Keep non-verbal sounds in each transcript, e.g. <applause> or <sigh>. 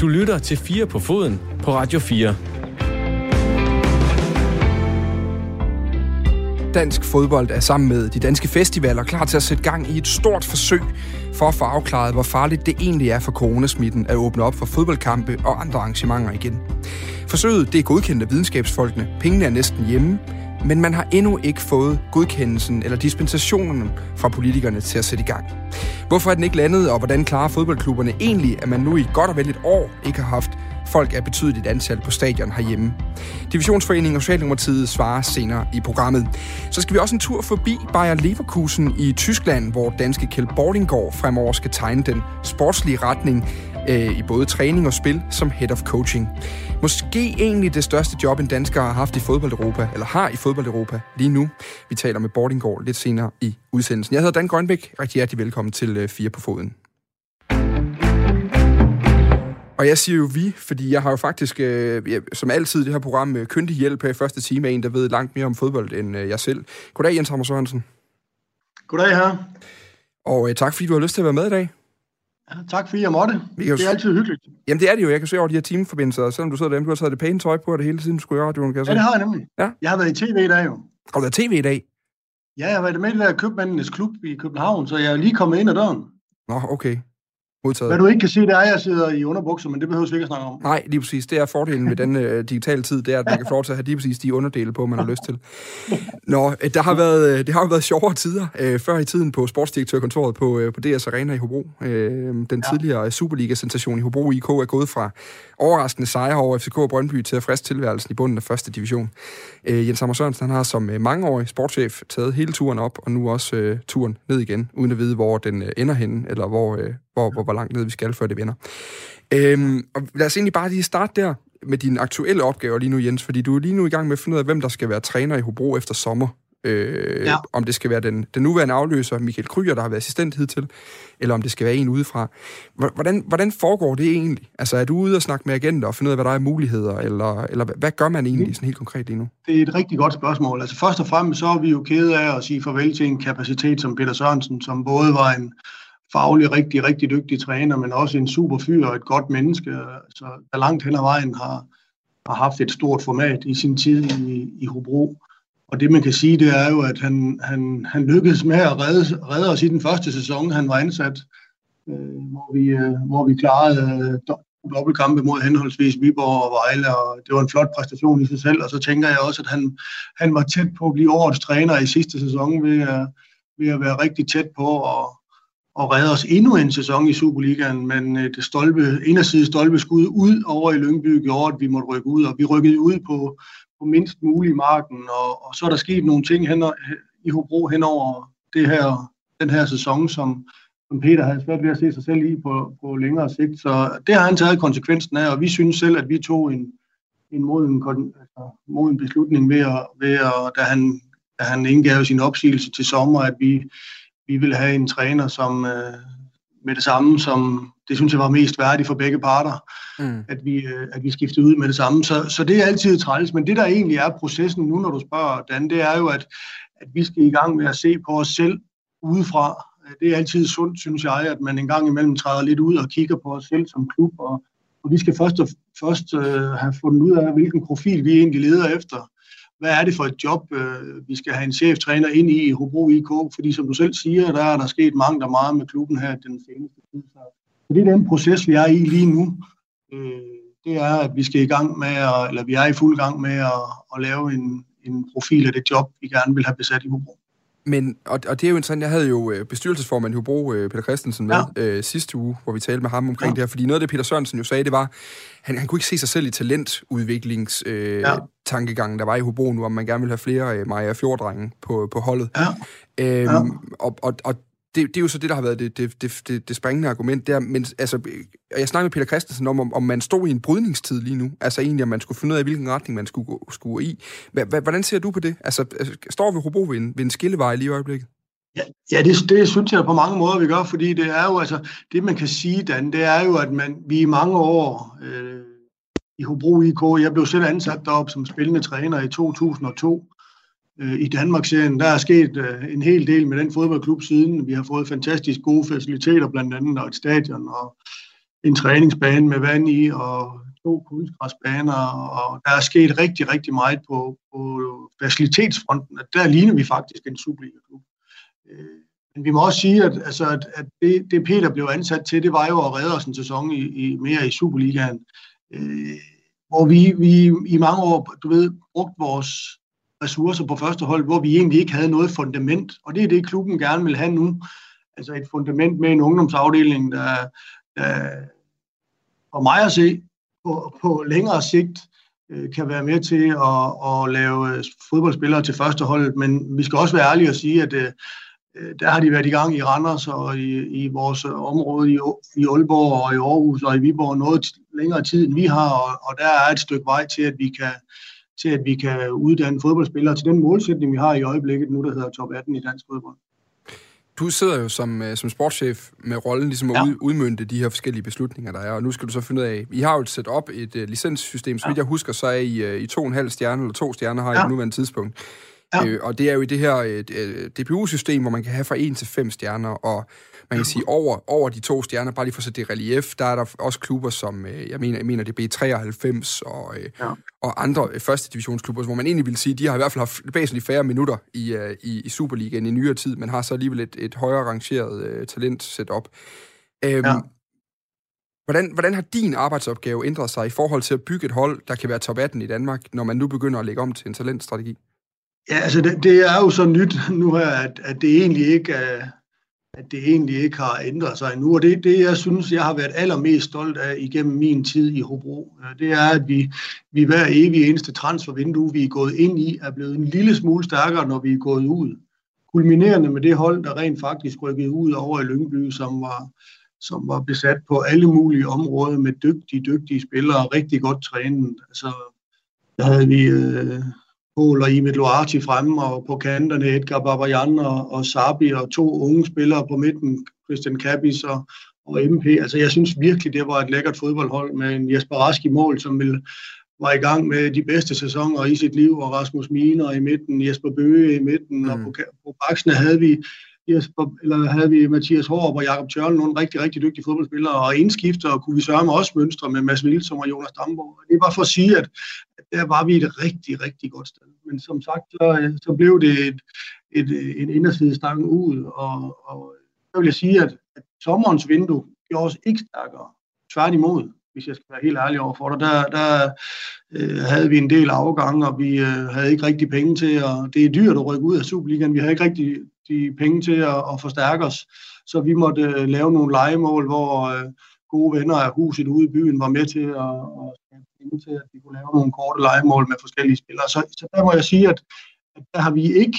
Du lytter til 4 på foden på Radio 4. Dansk fodbold er sammen med de danske festivaler klar til at sætte gang i et stort forsøg for at få afklaret, hvor farligt det egentlig er for coronasmitten at åbne op for fodboldkampe og andre arrangementer igen. Forsøget det er godkendt af videnskabsfolkene, pengene er næsten hjemme, men man har endnu ikke fået godkendelsen eller dispensationen fra politikerne til at sætte i gang. Hvorfor er den ikke landet, og hvordan klarer fodboldklubberne egentlig, at man nu i godt og vel et år ikke har haft folk af betydeligt antal på stadion herhjemme. Divisionsforeningen og Socialdemokratiet svarer senere i programmet. Så skal vi også en tur forbi Bayer Leverkusen i Tyskland, hvor danske Kjeld Bordingård fremover skal tegne den sportslige retning øh, i både træning og spil som head of coaching. Måske egentlig det største job, en dansker har haft i fodbold-Europa, eller har i fodbold-Europa lige nu. Vi taler med Bordingård lidt senere i udsendelsen. Jeg hedder Dan Grønbæk. Rigtig hjertelig velkommen til øh, Fire på Foden. Og jeg siger jo vi, fordi jeg har jo faktisk, øh, som altid, det her program øh, kyndig hjælp her i første time af en, der ved langt mere om fodbold end øh, jeg selv. Goddag, Jens Hammer Sørensen. Goddag her. Og øh, tak, fordi du har lyst til at være med i dag. Tak fordi jeg måtte. Det er altid hyggeligt. Jamen det er det jo. Jeg kan se over de her timeforbindelser, selvom du sidder derhjemme, du har taget det pæne tøj på det hele tiden, du skulle i radioen, kan jeg Ja, det har jeg nemlig. Ja. Jeg har været i tv i dag jo. Har du været tv i dag? Ja, jeg har været med i det der købmændenes klub i København, så jeg er lige kommet ind ad døren. Nå, okay. Modtaget. Hvad du ikke kan se, det er, at jeg sidder i underbukser, men det behøver vi ikke at snakke om. Nej, lige præcis. Det er fordelen med den øh, digitale tid, det er, at man kan få lov til at have lige præcis de underdele på, man har lyst til. Nå, øh, der har været, øh, det har jo været sjovere tider øh, før i tiden på sportsdirektørkontoret på, øh, på DS Arena i Hobro. Øh, den ja. tidligere Superliga-sensation i Hobro IK er gået fra overraskende sejre over FCK og Brøndby til at friste tilværelsen i bunden af første division. Øh, Jens Hammer Sørensen han har som øh, mangeårig sportschef taget hele turen op, og nu også øh, turen ned igen, uden at vide, hvor den øh, ender henne, eller hvor, øh, hvor, hvor, hvor langt ned vi skal, før det vinder. Øhm, og lad os egentlig bare lige starte der med dine aktuelle opgaver lige nu, Jens, fordi du er lige nu i gang med at finde ud af, hvem der skal være træner i Hobro efter sommer. Øh, ja. Om det skal være den, den nuværende afløser, Michael Kryer, der har været assistent hidtil, eller om det skal være en udefra. Hvordan, hvordan foregår det egentlig? Altså, er du ude og snakke med agenter og finde ud af, hvad der er muligheder, eller, eller hvad gør man egentlig sådan helt konkret lige nu? Det er et rigtig godt spørgsmål. Altså, først og fremmest så er vi jo kede af at sige farvel til en kapacitet som Peter Sørensen, som både var en faglig rigtig, rigtig dygtig træner, men også en super fyr og et godt menneske, så der langt hen ad vejen har, har haft et stort format i sin tid i, i Hobro. Og det man kan sige, det er jo, at han, han, han lykkedes med at redde, redde os i den første sæson, han var ansat, øh, hvor, vi, øh, hvor vi klarede øh, dobbeltkampe mod henholdsvis Viborg og Vejle, og det var en flot præstation i sig selv, og så tænker jeg også, at han, han var tæt på at blive årets træner i sidste sæson ved, øh, ved at være rigtig tæt på at, og redde os endnu en sæson i Superligaen, men øh, det stolpe, inderside stolpeskud ud over i Lyngby gjorde, at vi måtte rykke ud, og vi rykkede ud på, på mindst mulig marken, og, og så er der sket nogle ting hen, i Hobro hen over det her, den her sæson, som, som Peter havde svært ved at se sig selv i på, på længere sigt. Så det har han taget konsekvensen af, og vi synes selv, at vi tog en, en moden, altså, moden beslutning ved, at, ved at, da, han, da han indgav sin opsigelse til sommer, at vi, vi ville have en træner, som øh, med det samme, som det synes jeg var mest værdigt for begge parter, mm. at, vi, øh, at vi skiftede ud med det samme. Så, så det er altid træls, men det der egentlig er processen nu, når du spørger Dan, det er jo, at, at vi skal i gang med at se på os selv udefra. Det er altid sundt, synes jeg, at man en gang imellem træder lidt ud og kigger på os selv som klub, og, og vi skal først og først øh, have fundet ud af, hvilken profil vi egentlig leder efter hvad er det for et job, øh, vi skal have en cheftræner ind i i Hobro IK? Fordi som du selv siger, der er der sket mange der meget med klubben her den seneste tid. Så det er den proces, vi er i lige nu. Øh, det er, at vi skal i gang med, at, eller vi er i fuld gang med at, at lave en, en profil af det job, vi gerne vil have besat i Hobro. Men, og, og det er jo interessant, jeg havde jo øh, bestyrelsesformand i Hobro, øh, Peter Christensen, med ja. øh, sidste uge, hvor vi talte med ham omkring ja. det her, fordi noget af det, Peter Sørensen jo sagde, det var, han, han kunne ikke se sig selv i talentudviklingstankegangen, øh, ja. Der var i Hobro nu, om man gerne vil have flere øh, Maja Fjorddrenge på, på holdet. Ja. Øhm, ja. Og, og, og det, det er jo så det, der har været det, det, det, det, det springende argument der. Men altså, jeg snakkede med Peter Christensen om, om, om man stod i en brydningstid lige nu. Altså egentlig, om man skulle finde ud af, hvilken retning man skulle gå, skulle i. Hvordan ser du på det? Altså, står vi Hobro ved en, ved en skillevej lige i øjeblikket? Ja, ja det, det synes jeg på mange måder, vi gør, fordi det er jo, altså, det man kan sige, Dan, det er jo, at man, vi i mange år øh, i Hobro IK, jeg blev selv ansat derop som spillende træner i 2002, øh, i Danmarksserien, Der er sket øh, en hel del med den fodboldklub siden. Vi har fået fantastisk gode faciliteter, blandt andet og et stadion og en træningsbane med vand i og to kunstgræsbaner, og der er sket rigtig, rigtig meget på, på facilitetsfronten. Der ligner vi faktisk en Superliga-klub. Øh, men vi må også sige, at, altså, at, at det, det Peter blev ansat til, det var jo at redde os en sæson i, i mere i Superligaen, øh, hvor vi, vi i mange år, du ved, brugt vores ressourcer på første hold, hvor vi egentlig ikke havde noget fundament, og det er det, klubben gerne vil have nu. Altså et fundament med en ungdomsafdeling, der, der for mig at se, på, på længere sigt, øh, kan være med til at, at lave fodboldspillere til første hold, men vi skal også være ærlige og sige, at øh, der har de været i gang i Randers og i, i vores område i, i Aalborg og i Aarhus og i Viborg noget længere tid, end vi har, og, og der er et stykke vej til, at vi kan til at vi kan uddanne fodboldspillere til den målsætning, vi har i øjeblikket nu, der hedder top 18 i dansk fodbold. Du sidder jo som, øh, som sportschef med rollen ligesom at ja. ud, udmynde de her forskellige beslutninger, der er, og nu skal du så finde ud af, I har jo et set op et uh, licenssystem, så vidt jeg husker, så er I, uh, I to og en halv stjerne, eller to stjerner har I ja. på nuværende tidspunkt. Ja. Øh, og det er jo i det her øh, øh DPU-system, hvor man kan have fra 1 til 5 stjerner, og man kan sige, over, over de to stjerner, bare lige for at sætte det relief, der er der også klubber som, øh, jeg mener, jeg mener det er B93 og, øh, ja. og andre øh, første divisionsklubber, hvor man egentlig vil sige, de har i hvert fald haft væsentligt færre minutter i, øh, i, i Superligaen i nyere tid, men har så alligevel et, et højere rangeret øh, talent set op. Øhm, ja. Hvordan, hvordan har din arbejdsopgave ændret sig i forhold til at bygge et hold, der kan være top 18 i Danmark, når man nu begynder at lægge om til en talentstrategi? Ja, altså det, det er jo så nyt nu her, at, at det egentlig ikke er, at det egentlig ikke har ændret sig endnu. Og det, det, jeg synes, jeg har været allermest stolt af igennem min tid i Hobro, det er, at vi, vi hver evig eneste transfervindue, vi er gået ind i, er blevet en lille smule stærkere, når vi er gået ud. Kulminerende med det hold, der rent faktisk rykkede ud over i Lyngby, som var, som var besat på alle mulige områder med dygtige, dygtige spillere, og rigtig godt trænet. Altså, der havde vi... Øh, Paul og Imit Luarti fremme, og på kanterne Edgar Babajan og, og Sabi, og to unge spillere på midten, Christian Kabis og, og MP. Altså, jeg synes virkelig, det var et lækkert fodboldhold med en Jesper Rask i mål, som vil, var i gang med de bedste sæsoner i sit liv, og Rasmus Miner i midten, Jesper Bøge i midten, mm. og på, på baksene havde vi Jesper, eller havde vi Mathias Hårup og Jakob Tjørn, nogle rigtig, rigtig dygtige fodboldspillere, og indskifter, og kunne vi sørge med også mønstre med Mads Vilsom og Jonas Damborg. Det var for at sige, at, at der var vi et rigtig, rigtig godt sted. Men som sagt, så, øh, så blev det et, et, en indersidestang ud, og, og så vil jeg sige, at, at sommerens vindue gjorde os ikke stærkere. Tværtimod, hvis jeg skal være helt ærlig over for dig, der, der øh, havde vi en del afgange, og vi øh, havde ikke rigtig penge til, og det er dyrt at rykke ud af Superligaen. Vi havde ikke rigtig de penge til at, at forstærke os, så vi måtte øh, lave nogle legemål, hvor øh, gode venner af huset ude i byen var med til at, at skabe penge til, at vi kunne lave nogle korte legemål med forskellige spillere. Så, så der må jeg sige, at, at der har vi ikke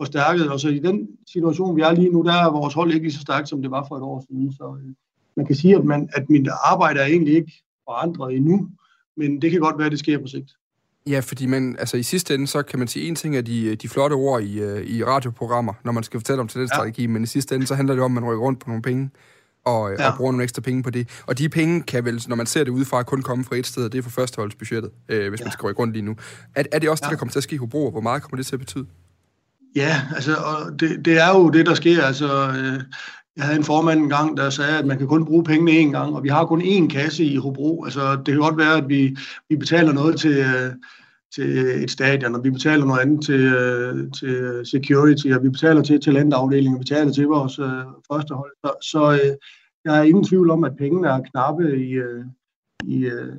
forstærket, og så i den situation, vi er lige nu, der er vores hold ikke lige så stærkt, som det var for et år siden. Så øh, man kan sige, at, man, at mit arbejde er egentlig ikke forandret endnu, men det kan godt være, at det sker på sigt. Ja, fordi man, altså i sidste ende, så kan man sige en ting af de, de flotte ord i, øh, i radioprogrammer, når man skal fortælle om talentstrategi, ja. men i sidste ende, så handler det om, at man rykker rundt på nogle penge, og, ja. og bruger nogle ekstra penge på det. Og de penge kan vel, når man ser det udefra, kun komme fra et sted, og det er for førsteholdsbudgettet, øh, hvis ja. man skal rykke rundt lige nu. Er, er det også ja. det, der kommer til at ske i Hobro, og hvor meget kommer det til at betyde? Ja, altså, og det, det er jo det, der sker. Altså, øh, jeg havde en formand engang, der sagde, at man kan kun bruge pengene én gang, og vi har kun én kasse i Hobro. Altså, det kan godt være, at vi, vi betaler noget til, øh, til et stadion, og vi betaler noget andet til, øh, til security, og vi betaler til talentafdelingen, og vi betaler til vores øh, første hold. Så, så øh, jeg er ingen tvivl om, at pengene er knappe i, øh, i, øh,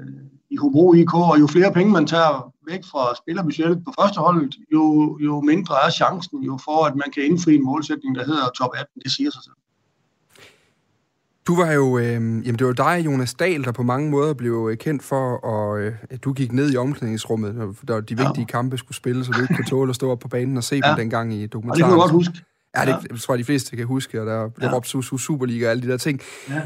i Hobro IK, og jo flere penge man tager væk fra spillerbudgettet på førsteholdet, jo, jo mindre er chancen jo for, at man kan indfri en målsætning, der hedder top 18. Det siger sig selv. Du var jo, øh, jamen det var dig, Jonas Dahl, der på mange måder blev øh, kendt for, og, øh, at du gik ned i omklædningsrummet, når de vigtige ja. kampe skulle spilles, så du ikke kunne tåle at stå op på banen og se ja. dem dengang i dokumentaren. Ja, det kan godt huske. Ja, det, ja. tror jeg, de fleste kan huske, og der blev ja. råbt Superliga og alle de der ting. Ja.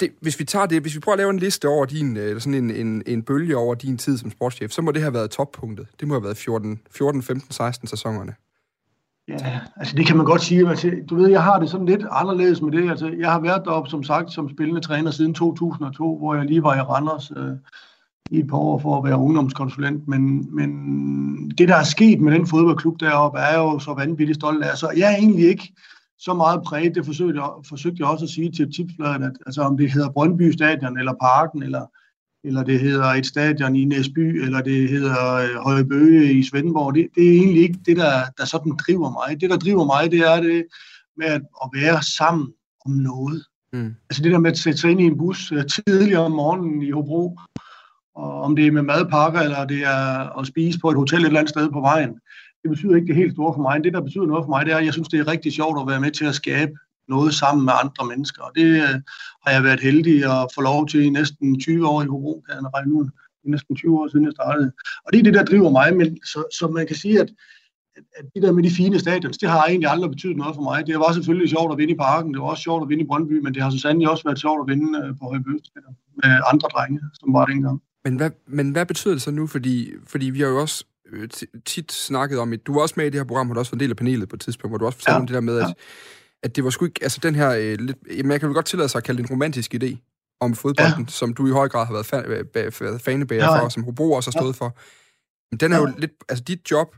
Det, hvis vi tager det, hvis vi prøver at lave en liste over din, eller sådan en, en, en bølge over din tid som sportschef, så må det have været toppunktet. Det må have været 14, 14 15, 16 sæsonerne. Ja, altså det kan man godt sige. Altså, du ved, jeg har det sådan lidt anderledes med det. Altså, jeg har været deroppe, som sagt, som spillende træner siden 2002, hvor jeg lige var i Randers. Øh, i et par år for at være ungdomskonsulent, men, men det, der er sket med den fodboldklub deroppe, er jo så vanvittigt stolt af. Så jeg er egentlig ikke så meget præget, det forsøgte, forsøgte jeg også at sige til tipsbladet, at altså, om det hedder Brøndby Stadion, eller Parken, eller, eller det hedder et stadion i Næsby, eller det hedder øh, Højbøge i Svendborg, det, det er egentlig ikke det, der, der sådan driver mig. Det, der driver mig, det er det med at, at være sammen om noget. Mm. Altså det der med at sætte sig ind i en bus uh, tidligere om morgenen i Hobro, og om det er med madpakker, eller det er at spise på et hotel et eller andet sted på vejen, det betyder ikke det helt store for mig. Det, der betyder noget for mig, det er, at jeg synes, det er rigtig sjovt at være med til at skabe noget sammen med andre mennesker. Og det øh, har jeg været heldig at få lov til i næsten 20 år i Hobro, kan jeg regne ud. Næsten 20 år siden jeg startede. Og det er det, der driver mig. Men så, så man kan sige, at, at det der med de fine stadions, det har egentlig aldrig betydet noget for mig. Det var selvfølgelig sjovt at vinde i Parken, det var også sjovt at vinde i Brøndby, men det har så sandelig også været sjovt at vinde øh, på Højbø med andre drenge, som var dengang. Men hvad, men hvad betyder det så nu? Fordi, fordi vi har jo også øh, tit snakket om, at du var også med i det her program, hvor du også var en del af panelet på et tidspunkt, hvor du også fortalte ja. om det der med, at, ja. At det var sgu ikke, altså den her, øh, lidt, jamen jeg kan vel godt tillade sig at kalde det en romantisk idé om fodbolden, ja. som du i høj grad har været, fan, været fanebærer ja. for, og som Hobro også har stået ja. for. Men den er ja. jo lidt, altså dit job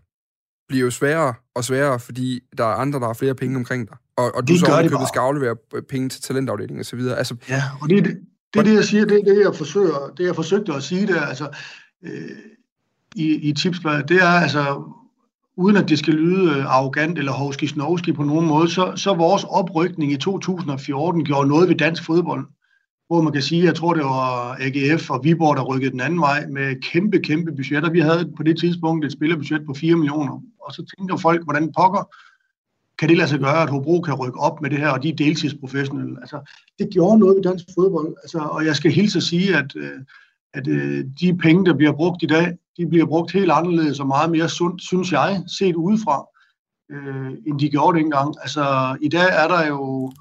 bliver jo sværere og sværere, fordi der er andre, der har flere penge omkring dig. Og, og du så købet skal aflevere penge til talentafdelingen og så videre. Altså, ja, og det, det, det er det, jeg siger, det er det, jeg forsøger, det jeg forsøgte at sige der, altså, øh, i, i tipsbladet, det er altså, uden at det skal lyde øh, arrogant eller hovski på nogen måde, så, så vores oprykning i 2014 gjorde noget ved dansk fodbold. Hvor man kan sige, jeg tror det var AGF og Viborg, der rykkede den anden vej med kæmpe, kæmpe budgetter. Vi havde på det tidspunkt et spillerbudget på 4 millioner. Og så tænker folk, hvordan pokker kan det lade sig gøre, at Hobro kan rykke op med det her, og de er deltidsprofessionelle. Altså, det gjorde noget ved dansk fodbold. Altså, og jeg skal hilse at sige, at, øh, at øh, de penge, der bliver brugt i dag, de bliver brugt helt anderledes og meget mere sundt, synes jeg, set udefra, øh, end de gjorde dengang. Altså, i dag er der jo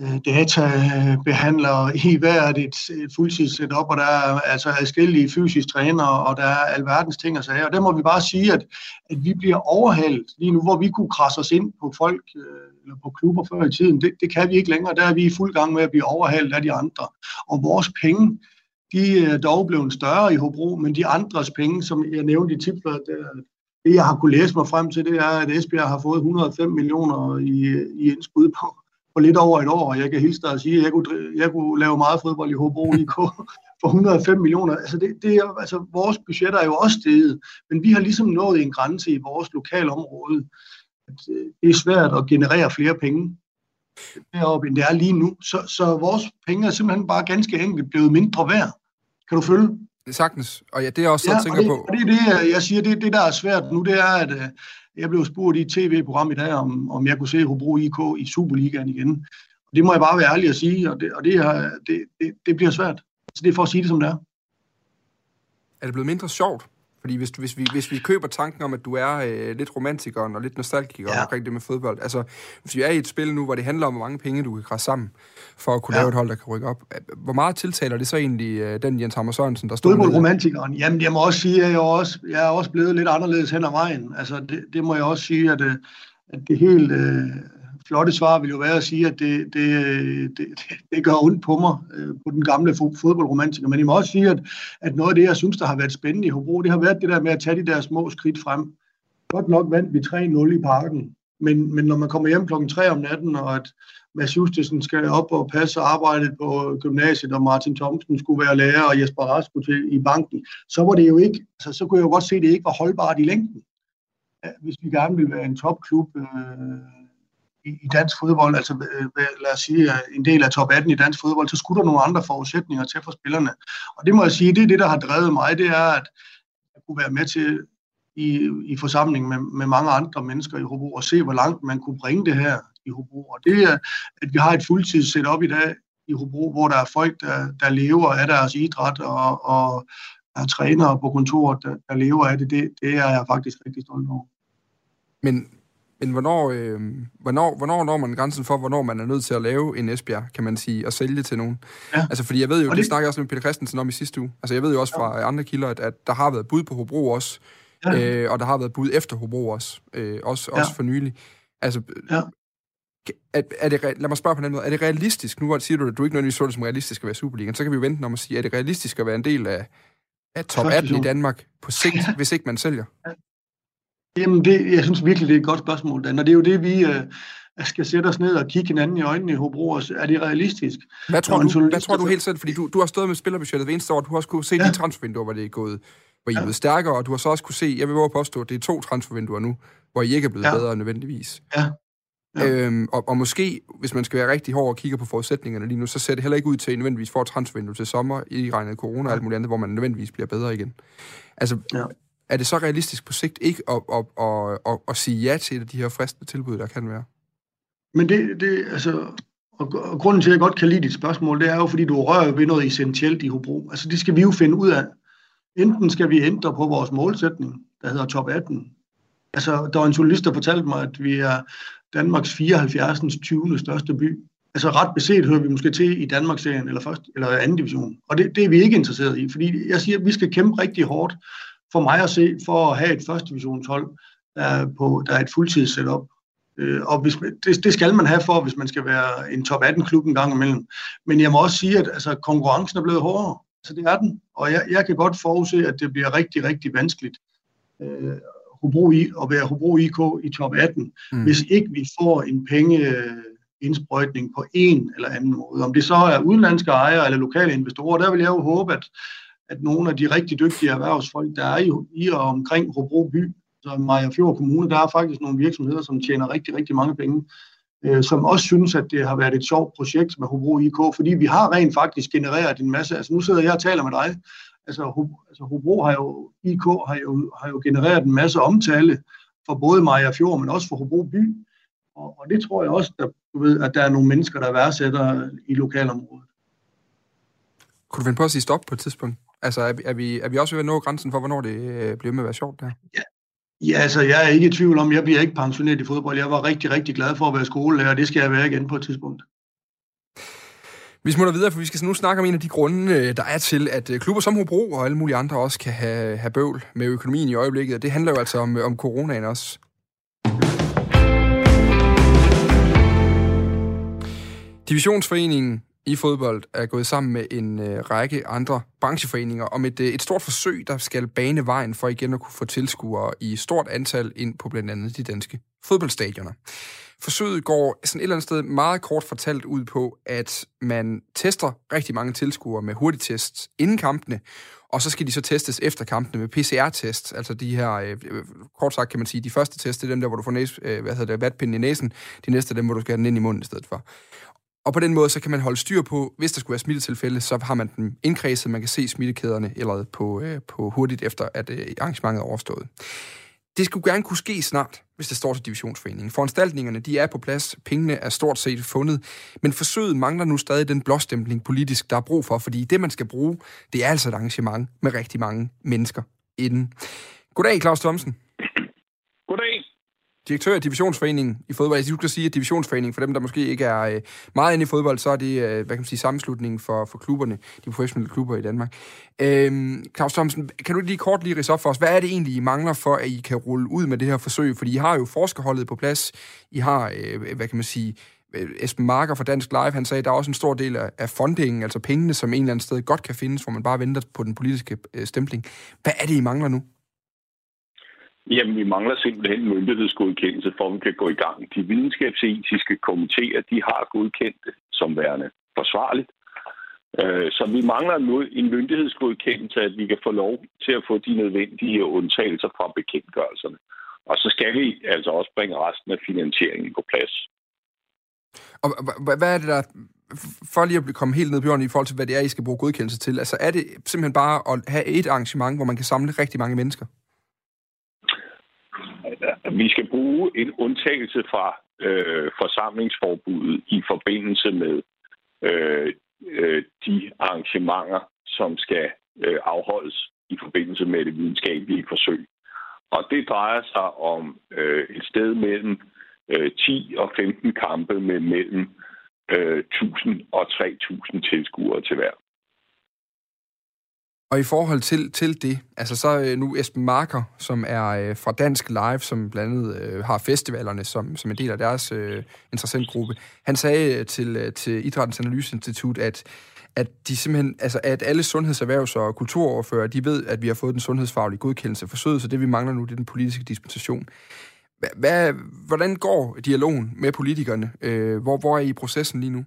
øh, databehandlere i hvert et, øh, et fuldtids setup, og der er altså adskillige fysiske trænere, og der er alverdens ting og sager. Og der må vi bare sige, at, at vi bliver overhældt lige nu, hvor vi kunne krasse os ind på folk øh, eller på klubber før i tiden. Det, det kan vi ikke længere. Der er vi i fuld gang med at blive overhældt af de andre. Og vores penge, de er dog blevet større i Hobro, men de andres penge, som jeg nævnte i tipsbladet, det jeg har kunne læse mig frem til, det er, at Esbjerg har fået 105 millioner i, i indskud på, på lidt over et år, og jeg kan hilse dig og sige, at jeg kunne, jeg kunne lave meget fodbold i Hobro IK <laughs> for 105 millioner. Altså, det, det er, altså, vores budget er jo også steget, men vi har ligesom nået en grænse i vores lokale område. At, øh, det er svært at generere flere penge deroppe, end det er lige nu. Så, så vores penge er simpelthen bare ganske enkelt blevet mindre værd. Kan du følge? Det sagtens, og ja, det er jeg også ja, tænker det, på. Det er det, jeg siger, det, det der er svært nu, det er, at øh, jeg blev spurgt i et tv-program i dag, om, om jeg kunne se Hobro IK i Superligaen igen. Og det må jeg bare være ærlig at sige, og det, og det, det, det, det bliver svært. Så det er for at sige det, som det er. Er det blevet mindre sjovt? Fordi hvis, hvis, vi, hvis vi køber tanken om, at du er øh, lidt romantiker og lidt nostalgiker ja. omkring det med fodbold, altså hvis vi er i et spil nu, hvor det handler om, hvor mange penge du kan krasse sammen for at kunne ja. lave et hold, der kan rykke op, hvor meget tiltaler det så egentlig øh, den Jens Hammer Sørensen, der står Fodboldromantikeren, jamen jeg må også sige, at jeg er også, jeg er også blevet lidt anderledes hen ad vejen. Altså det, det må jeg også sige, at, øh, at det helt... Øh, flotte svar vil jo være at sige, at det, det, det, det gør ondt på mig, øh, på den gamle fodboldromantiker. Men jeg må også sige, at, at noget af det, jeg synes, der har været spændende i Hobro, det har været det der med at tage de der små skridt frem. Godt nok vandt vi 3-0 i parken, men, men når man kommer hjem klokken 3 om natten, og at Mads Justesen skal op og passe arbejdet på gymnasiet, og Martin Thomsen skulle være lærer, og Jesper Rask skulle til i banken, så var det jo ikke, altså, så kunne jeg jo godt se, at det ikke var holdbart i længden. Hvis vi gerne ville være en topklub, øh, i, i dansk fodbold, altså øh, lad os sige øh, en del af top 18 i dansk fodbold, så skulle der nogle andre forudsætninger til for spillerne. Og det må jeg sige, det er det, der har drevet mig, det er, at jeg kunne være med til i, i forsamling med, med mange andre mennesker i Hobro og se, hvor langt man kunne bringe det her i Hobro. Og det er, at vi har et fuldtids setup i dag i Hobro, hvor der er folk, der, der lever af deres idræt, og, og er trænere på kontoret, der, der lever af det, det, det er jeg faktisk rigtig stolt over. Men men hvornår, øh, hvornår, hvornår når man grænsen for, hvornår man er nødt til at lave en Esbjerg, kan man sige, og sælge til nogen? Ja. Altså, fordi jeg ved jo, det, det snakker jeg også med Peter Christensen om i sidste uge. Altså, jeg ved jo også fra ja. andre kilder, at, at der har været bud på Hobro også, ja. øh, og der har været bud efter Hobro også, øh, også, ja. også for nylig. Altså, ja. Er, er det, lad mig spørge på den måde. Er det realistisk, nu hvor siger du, at du ikke nødvendigvis så det som realistisk at være Superligaen, så kan vi jo vente om at sige, er det realistisk at være en del af, Er top 18 i Danmark på sigt, ja. <laughs> hvis ikke man sælger? Jamen, det, jeg synes virkelig, det er et godt spørgsmål, Dan. Og det er jo det, vi øh, skal sætte os ned og kigge hinanden i øjnene i Hobro. Er det realistisk? Hvad tror, du, hvad tror du helt selv? Fordi du, du har stået med spillerbudgettet hver eneste år. Du har også kunne se ja. de transfervinduer, hvor det er gået hvor I er blevet stærkere, og du har så også kunne se, jeg vil at påstå, at det er to transfervinduer nu, hvor I ikke er blevet ja. bedre nødvendigvis. Ja. Ja. Øhm, og, og måske, hvis man skal være rigtig hård og kigge på forudsætningerne lige nu, så ser det heller ikke ud til, at I nødvendigvis får et transfervindue til sommer, i regnet corona og alt muligt andet, hvor man nødvendigvis bliver bedre igen. Altså, ja er det så realistisk på sigt ikke at, at, at, at, at sige ja til et af de her fristende tilbud, der kan være? Men det, det altså, og, og grunden til, at jeg godt kan lide dit spørgsmål, det er jo, fordi du rører ved noget essentielt i Hobro. Altså, det skal vi jo finde ud af. Enten skal vi ændre på vores målsætning, der hedder top 18. Altså, der var en journalist, der fortalte mig, at vi er Danmarks 74. 20. største by. Altså ret beset hører vi måske til i Danmarksserien eller, første, eller anden division. Og det, det er vi ikke interesseret i, fordi jeg siger, at vi skal kæmpe rigtig hårdt for mig at se, for at have et første divisionshold, der er, på, der er et fuldtids setup. Øh, og hvis, det, det skal man have for, hvis man skal være en top 18-klub en gang imellem. Men jeg må også sige, at altså, konkurrencen er blevet hårdere. Så det er den. Og jeg, jeg kan godt forudse, at det bliver rigtig, rigtig vanskeligt øh, Hobro I, at være Hobro IK i top 18, mm. hvis ikke vi får en pengeindsprøjtning på en eller anden måde. Om det så er udenlandske ejere eller lokale investorer, der vil jeg jo håbe, at, at nogle af de rigtig dygtige erhvervsfolk, der er i, i og omkring Hobro by, så Maja Fjord Kommune, der er faktisk nogle virksomheder, som tjener rigtig, rigtig mange penge, øh, som også synes, at det har været et sjovt projekt med Hobro IK, fordi vi har rent faktisk genereret en masse, altså nu sidder jeg og taler med dig, altså, altså Hobro har jo, IK har jo, har jo genereret en masse omtale for både Maja Fjord, men også for Hobro by. Og, og det tror jeg også, at, du ved, at der er nogle mennesker, der værdsætter i lokalområdet. Kunne du finde på at sige stop på et tidspunkt? Altså, er, er, vi, er vi også ved at nå grænsen for, hvornår det øh, bliver med at være sjovt der? Ja. Ja, altså, jeg er ikke i tvivl om, jeg bliver ikke pensioneret i fodbold. Jeg var rigtig, rigtig glad for at være skolelærer, og det skal jeg være igen på et tidspunkt. Vi smutter videre, for vi skal nu snakke om en af de grunde, øh, der er til, at øh, klubber som Hobro og alle mulige andre også kan have, have bøvl med økonomien i øjeblikket. Og det handler jo altså om, om coronaen også. Divisionsforeningen i fodbold er gået sammen med en øh, række andre brancheforeninger om et, øh, et stort forsøg, der skal bane vejen for igen at kunne få tilskuere i stort antal ind på blandt andet de danske fodboldstadioner. Forsøget går sådan et eller andet sted meget kort fortalt ud på, at man tester rigtig mange tilskuere med hurtigtest inden kampene, og så skal de så testes efter kampene med PCR-test, altså de her, øh, øh, kort sagt kan man sige, de første test, det er dem der, hvor du får næs, øh, hvad hedder det, vatpinden i næsen, de næste er dem, hvor du skal have den ind i munden i stedet for. Og på den måde, så kan man holde styr på, hvis der skulle være smittetilfælde, så har man dem indkredset, man kan se smittekæderne eller på, øh, på hurtigt efter, at øh, arrangementet er overstået. Det skulle gerne kunne ske snart, hvis det står til divisionsforeningen. Foranstaltningerne de er på plads, pengene er stort set fundet, men forsøget mangler nu stadig den blåstempling politisk, der er brug for, fordi det, man skal bruge, det er altså et arrangement med rigtig mange mennesker inden. Goddag, Claus Thomsen direktør i divisionsforeningen i fodbold. Jeg skulle sige, at divisionsforeningen, for dem, der måske ikke er øh, meget inde i fodbold, så er det, øh, hvad kan man sige, sammenslutningen for, for klubberne, de professionelle klubber i Danmark. Øhm, Claus Thomsen, kan du lige kort lige rise op for os, hvad er det egentlig, I mangler for, at I kan rulle ud med det her forsøg? Fordi I har jo forskerholdet på plads, I har, øh, hvad kan man sige, øh, Esben Marker fra Dansk Live, han sagde, at der er også en stor del af, af fundingen, altså pengene, som en eller anden sted godt kan findes, hvor man bare venter på den politiske øh, stempling. Hvad er det, I mangler nu? Jamen, vi mangler simpelthen myndighedsgodkendelse, for at vi kan gå i gang. De videnskabsetiske komitéer, de har godkendt det som værende forsvarligt. Øh, så vi mangler nu en myndighedsgodkendelse, at vi kan få lov til at få de nødvendige undtagelser fra bekendtgørelserne. Og så skal vi altså også bringe resten af finansieringen på plads. Og hvad er det der, for lige at komme helt ned på jorden i forhold til, hvad det er, I skal bruge godkendelse til, altså er det simpelthen bare at have et arrangement, hvor man kan samle rigtig mange mennesker? Vi skal bruge en undtagelse fra øh, forsamlingsforbuddet i forbindelse med øh, øh, de arrangementer, som skal øh, afholdes i forbindelse med det videnskabelige forsøg. Og det drejer sig om øh, et sted mellem øh, 10 og 15 kampe med mellem øh, 1000 og 3000 tilskuere til hver. Og i forhold til, til det, altså så øh, nu Esben Marker, som er øh, fra Dansk Live, som blandt andet øh, har festivalerne som, som en del af deres øh, interessentgruppe, han sagde øh, til, øh, til Idrættens Analyseinstitut, at at de simpelthen, altså at alle sundhedserhvervs- og kulturoverfører, de ved, at vi har fået den sundhedsfaglige godkendelse for forsøget, så det vi mangler nu, det er den politiske dispensation. Hvad, hvordan går dialogen med politikerne? Øh, hvor, hvor er I i processen lige nu?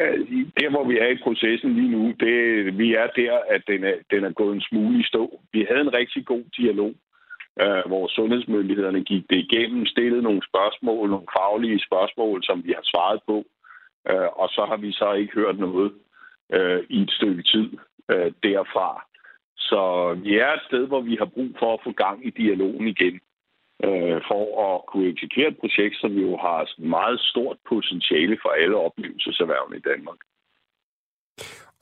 Øh, der, hvor vi er i processen lige nu, det, vi er der, at den er, den er gået en smule i stå. Vi havde en rigtig god dialog, øh, hvor sundhedsmyndighederne gik det igennem, stillede nogle spørgsmål, nogle faglige spørgsmål, som vi har svaret på, øh, og så har vi så ikke hørt noget øh, i et stykke tid øh, derfra. Så vi er et sted, hvor vi har brug for at få gang i dialogen igen øh, for at kunne eksekvere et projekt, som jo har meget stort potentiale for alle oplevelseserhvervene i Danmark.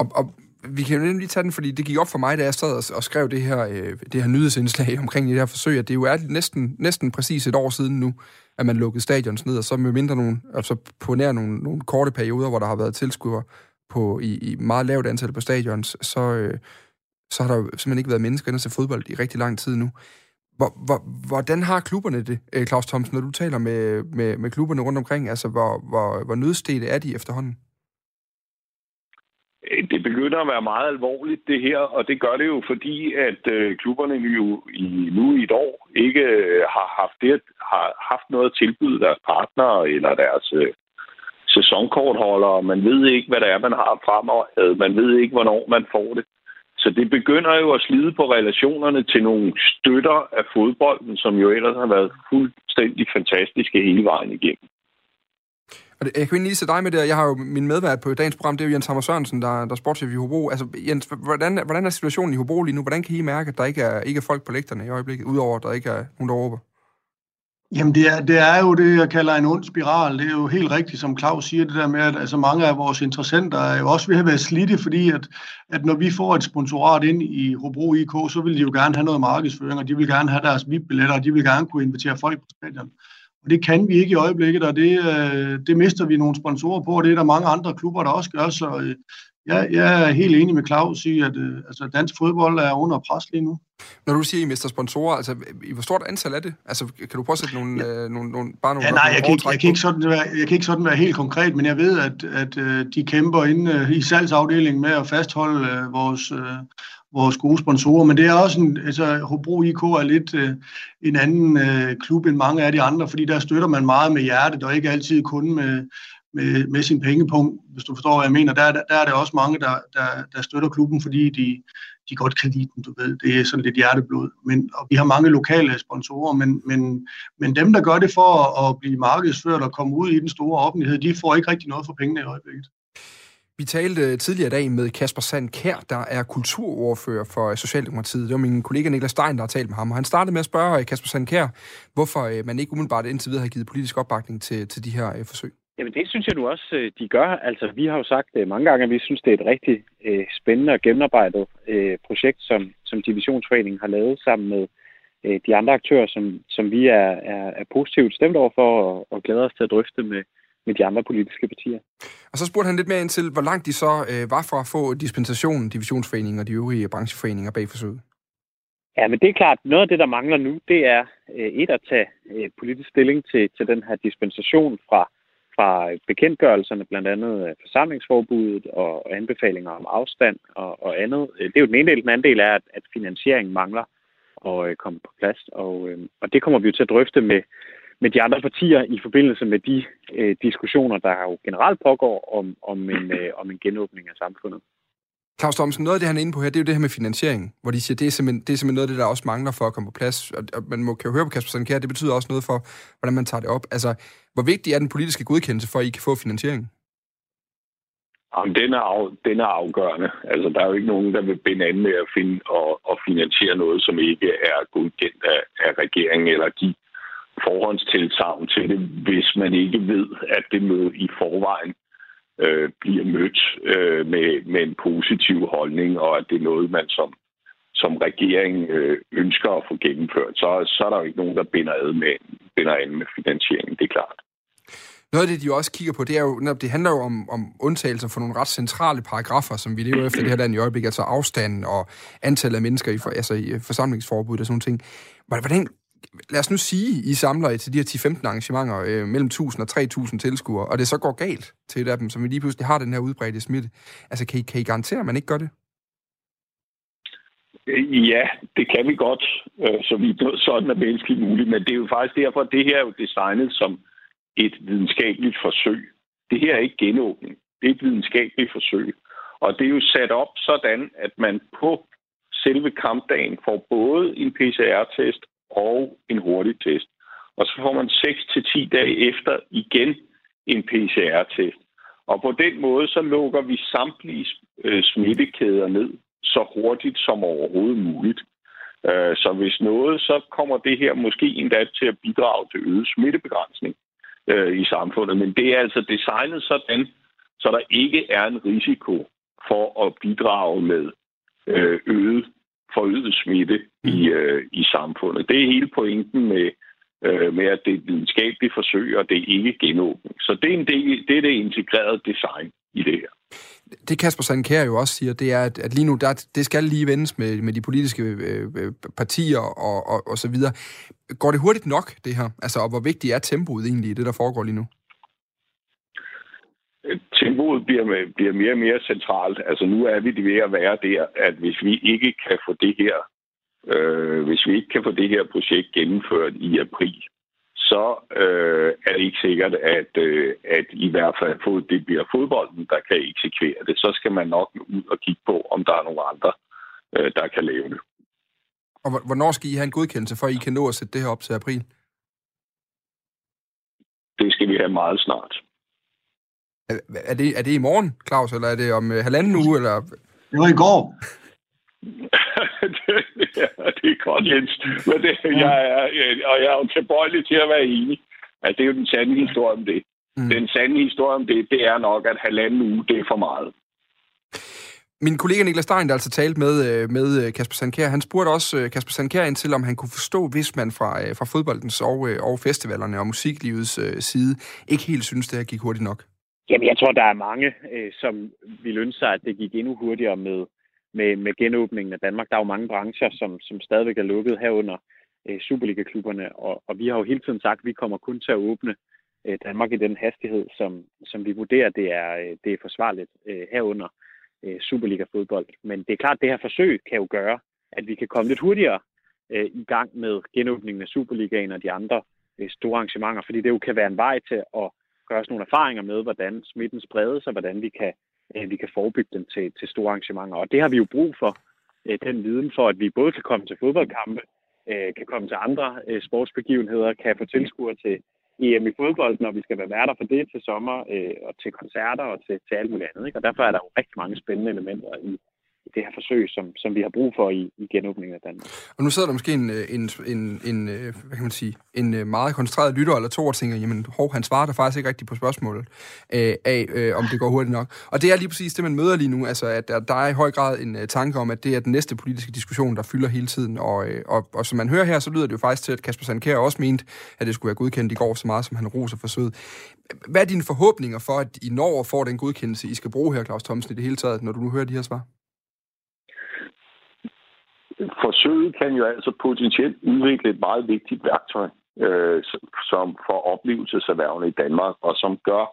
Og, og vi kan jo lige tage den, fordi det gik op for mig, da jeg sad og, og skrev det her, øh, det her nyhedsindslag omkring det her forsøg, at det jo er næsten, næsten præcis et år siden nu, at man lukkede stadions ned, og så med mindre nogle, altså på nær nogle, nogle korte perioder, hvor der har været tilskuere på, i, i meget lavt antal på stadions, så, øh, så har der jo simpelthen ikke været mennesker inde til fodbold i rigtig lang tid nu. Hvor, hvor, hvordan har klubberne det, øh, Claus Thomsen, når du taler med, med, med klubberne rundt omkring? Altså, hvor, hvor, hvor nødstede er de efterhånden? Det begynder at være meget alvorligt, det her, og det gør det jo, fordi at øh, klubberne jo i, nu i et år ikke øh, har haft, det, har haft noget at tilbyde deres partnere eller deres øh, sæsonkortholdere. Man ved ikke, hvad det er, man har fremad. Man ved ikke, hvornår man får det. Så det begynder jo at slide på relationerne til nogle støtter af fodbolden, som jo ellers har været fuldstændig fantastiske hele vejen igennem. Og det, jeg kan lige se dig med det, jeg har jo min medvært på dagens program, det er jo Jens Hammer Sørensen, der, der er sportschef i Hobro. Altså, Jens, hvordan, hvordan er situationen i Hobro lige nu? Hvordan kan I mærke, at der ikke er, ikke er folk på lægterne i øjeblikket, udover at der ikke er nogen, der råber? Jamen det er, det er jo det, jeg kalder en ond spiral. Det er jo helt rigtigt, som Claus siger, det der med, at altså, mange af vores interessenter er jo også ved at være slidte, fordi at, at når vi får et sponsorat ind i Hobro IK, så vil de jo gerne have noget markedsføring, og de vil gerne have deres VIP-billetter, og de vil gerne kunne invitere folk på stadion. Og det kan vi ikke i øjeblikket, og det, øh, det mister vi nogle sponsorer på, og det er der mange andre klubber, der også gør, så øh, jeg, jeg er helt enig med Claus i, at øh, altså, dansk fodbold er under pres lige nu. Når du siger, I mister sponsorer, altså, i hvor stort antal er det? Altså, kan du prøve at sætte nogle, ja. øh, nogle, nogle, bare nogle... Ja, nej, jeg, kan ikke, jeg, kan ikke sådan være, jeg kan ikke sådan være helt konkret, men jeg ved, at, at uh, de kæmper inde uh, i salgsafdelingen med at fastholde uh, vores, uh, vores gode sponsorer, men det er også en, altså Hobro IK er lidt uh, en anden uh, klub end mange af de andre, fordi der støtter man meget med hjertet, og ikke altid kun med, med, med sin pengepunkt, hvis du forstår, hvad jeg mener. Der, der, der er det også mange, der, der, der støtter klubben, fordi de, de godt kan lide den, du ved. Det er sådan lidt hjerteblod. Men, og vi har mange lokale sponsorer, men, men, men dem, der gør det for at, at blive markedsført og komme ud i den store offentlighed, de får ikke rigtig noget for pengene i øjeblikket. Vi talte øh, tidligere i dag med Kasper Sand Kær, der er kulturordfører for øh, Socialdemokratiet. Det var min kollega Niklas Stein, der har talt med ham, og han startede med at spørge øh, Kasper Sand Kær, hvorfor man ikke umiddelbart indtil videre har givet politisk opbakning til, til de her forsøg. Jamen det synes jeg nu også, øh, de gør. Altså vi har jo sagt øh, mange gange, at vi synes, det er et rigtig øh, spændende og gennemarbejdet øh, projekt, som, som Divisionsforeningen har lavet sammen med øh, de andre aktører, som, som vi er, er, er positivt stemt over for og, og glæder os til at drøfte med, med de andre politiske partier. Og så spurgte han lidt mere ind til, hvor langt de så øh, var for at få dispensationen, Divisionsforeningen og de øvrige brancheforeninger bag forsøget. Ja, men det er klart, noget af det, der mangler nu, det er øh, et at tage øh, politisk stilling til, til den her dispensation fra fra bekendtgørelserne, blandt andet øh, forsamlingsforbuddet og anbefalinger om afstand og, og andet. Øh, det er jo den ene del. Den anden del er, at, at finansieringen mangler at øh, komme på plads. Og, og det kommer vi jo til at drøfte med, med de andre partier i forbindelse med de øh, diskussioner, der jo generelt pågår om, om, en, øh, om en genåbning af samfundet. Claus Thomsen, noget af det, han er inde på her, det er jo det her med finansiering, hvor de siger, det er simpelthen, det er simpelthen noget af det, der også mangler for at komme på plads. Og, og man må, kan jo høre på Kasper Sandkær, det betyder også noget for, hvordan man tager det op. Altså, hvor vigtig er den politiske godkendelse for, at I kan få finansiering? Jamen, den er, af, den er afgørende. Altså, der er jo ikke nogen, der vil binde an med at finde og, og finansiere noget, som ikke er godkendt af, af regeringen, eller give forhåndstilsavn til det, hvis man ikke ved, at det møde i forvejen øh, bliver mødt øh, med, med en positiv holdning, og at det er noget, man som, som regering øh, ønsker at få gennemført, så, så er der jo ikke nogen, der binder ad med, binder an med finansieringen, det er klart. Noget af det, de jo også kigger på, det er jo, det handler jo om, om undtagelser for nogle ret centrale paragrafer, som vi lever efter det her land i øjeblikket, altså afstanden og antallet af mennesker i, for, altså i forsamlingsforbud og sådan nogle ting. Hvordan lad os nu sige, I samler til de her 10-15 arrangementer øh, mellem 1000 og 3000 tilskuere, og det så går galt til et af dem, som vi lige pludselig har den her udbredte smitte. Altså, kan I, kan I garantere, at man ikke gør det? Øh, ja, det kan vi godt, øh, så vi sådan er menneskeligt muligt, men det er jo faktisk derfor, at det her er jo designet som et videnskabeligt forsøg. Det her er ikke genåbning. Det er et videnskabeligt forsøg. Og det er jo sat op sådan, at man på selve kampdagen får både en PCR-test og en hurtig test. Og så får man 6-10 dage efter igen en PCR-test. Og på den måde, så lukker vi samtlige øh, smittekæder ned så hurtigt som overhovedet muligt. Øh, så hvis noget, så kommer det her måske endda til at bidrage til øget smittebegrænsning øh, i samfundet. Men det er altså designet sådan, så der ikke er en risiko for at bidrage med øget forøget smitte i, mm. øh, i samfundet. Det er hele pointen med, øh, med, at det er et videnskabeligt forsøg, og det er ikke genåbning. Så det er, en del, det er det integrerede design i det her. Det Kasper Sandkær jo også siger, det er, at, at lige nu, der, det skal lige vendes med, med de politiske øh, øh, partier og, og, og så videre. Går det hurtigt nok, det her? Altså, og hvor vigtigt er tempoet egentlig i det, der foregår lige nu? Tempoet bliver, bliver mere og mere centralt. Altså nu er vi ved at være der, at hvis vi ikke kan få det her, øh, hvis vi ikke kan få det her projekt gennemført i april, så øh, er det ikke sikkert, at, øh, at i hvert fald det bliver fodbolden, der kan eksekvere det. Så skal man nok ud og kigge på, om der er nogle andre, øh, der kan lave det. Og hvornår skal I have en godkendelse, for at I kan nå at sætte det her op til april? Det skal vi have meget snart. Er det, er det i morgen, Claus, eller er det om uh, halvanden uge? Eller? Det var i går. <laughs> det, ja, det er godt, Jens. Men det, jeg er, og jeg er jo tilbøjelig til at være enig. At det er jo den sande historie om det. Mm. Den sande historie om det, det er nok, at halvanden uge, det er for meget. Min kollega Niklas Stein, der altså talte med, øh, med øh, Kasper Sandkær, han spurgte også Kasper Sandkær ind til, om han kunne forstå, hvis man fra, fra fodboldens og, og festivalerne og musiklivets side ikke helt synes, det her gik hurtigt nok. Jamen, jeg tror, der er mange, øh, som vil ønske sig, at det gik endnu hurtigere med, med, med genåbningen af Danmark. Der er jo mange brancher, som, som stadigvæk er lukket herunder øh, Superliga-klubberne, og, og vi har jo hele tiden sagt, at vi kommer kun til at åbne øh, Danmark i den hastighed, som, som vi vurderer, det er, øh, det er forsvarligt øh, herunder øh, Superliga-fodbold. Men det er klart, at det her forsøg kan jo gøre, at vi kan komme lidt hurtigere øh, i gang med genåbningen af Superligaen og de andre øh, store arrangementer, fordi det jo kan være en vej til at gøre os nogle erfaringer med, hvordan smitten spredes, og hvordan vi kan, øh, vi kan forebygge den til, til store arrangementer. Og det har vi jo brug for, øh, den viden for, at vi både kan komme til fodboldkampe, øh, kan komme til andre øh, sportsbegivenheder, kan få tilskuer til EM i fodbold, når vi skal være værter for det til sommer, øh, og til koncerter og til, til alt muligt andet. Ikke? Og derfor er der jo rigtig mange spændende elementer i, det her forsøg, som, som vi har brug for i, i genåbningen af Danmark. Og nu sidder der måske en, øh, en, en, en, øh, hvad kan man sige, en øh, meget koncentreret lytter eller to og tænker, jamen hov, han svarer der faktisk ikke rigtigt på spørgsmålet øh, af, øh, om det går hurtigt nok. Og det er lige præcis det, man møder lige nu, altså at der, der er i høj grad en tanke om, at det er den næste politiske diskussion, der fylder hele tiden. Og, øh, og, og som man hører her, så lyder det jo faktisk til, at Kasper Sandkær også mente, at det skulle være godkendt i går så meget, som han roser forsøget. Hvad er dine forhåbninger for, at I når får den godkendelse, I skal bruge her, Claus Thomsen, i det hele taget, når du nu hører de her svar? Forsøget kan jo altså potentielt udvikle et meget vigtigt værktøj, øh, som for oplevelseserhvervene i Danmark, og som gør,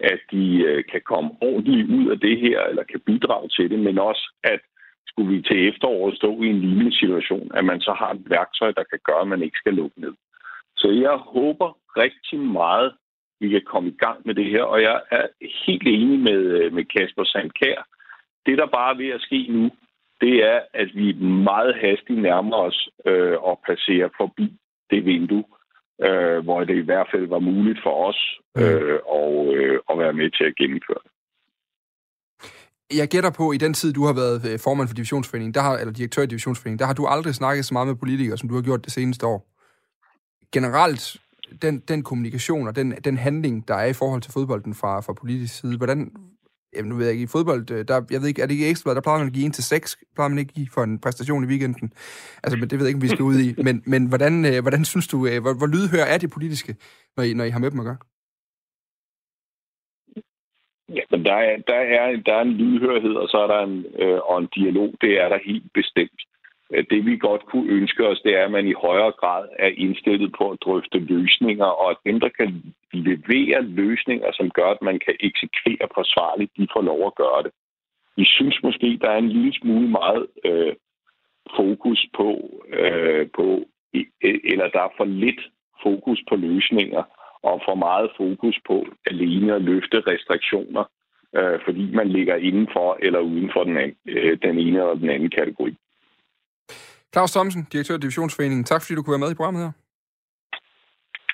at de øh, kan komme ordentligt ud af det her, eller kan bidrage til det, men også, at skulle vi til efteråret stå i en lignende situation, at man så har et værktøj, der kan gøre, at man ikke skal lukke ned. Så jeg håber rigtig meget, vi kan komme i gang med det her, og jeg er helt enig med, øh, med Kasper Sandkær. Det, der bare er ved at ske nu, det er, at vi meget hastigt nærmer os øh, og passerer forbi det vindue, øh, hvor det i hvert fald var muligt for os øh, og, øh, at være med til at gennemføre det. Jeg gætter på, at i den tid, du har været øh, formand for divisionsforeningen, der har, eller direktør i divisionsforeningen, der har du aldrig snakket så meget med politikere, som du har gjort det seneste år. Generelt, den, den kommunikation og den, den handling, der er i forhold til fodbolden fra, fra politisk side, hvordan, Jamen, nu ved jeg ikke, i fodbold, øh, der, jeg ved ikke, er det ikke ekstra, der plejer man at give en til seks, plejer man ikke give for en præstation i weekenden. Altså, men det ved jeg ikke, om vi skal ud i. Men, men hvordan, øh, hvordan synes du, øh, hvor, hvor lydhør er det politiske, når I, når I har med dem at gøre? Ja, men der er, der, er, der er en lydhørhed, og så er der en, øh, og en dialog. Det er der helt bestemt det vi godt kunne ønske os, det er, at man i højere grad er indstillet på at drøfte løsninger, og at dem, der kan levere løsninger, som gør, at man kan eksekvere forsvarligt, de får lov at gøre det. Vi synes måske, der er en lille smule meget øh, fokus på, øh, på, eller der er for lidt fokus på løsninger, og for meget fokus på alene at løfte restriktioner, øh, fordi man ligger indenfor eller uden for den, øh, den ene og den anden kategori. Claus Thomsen, direktør af Divisionsforeningen. Tak fordi du kunne være med i programmet her.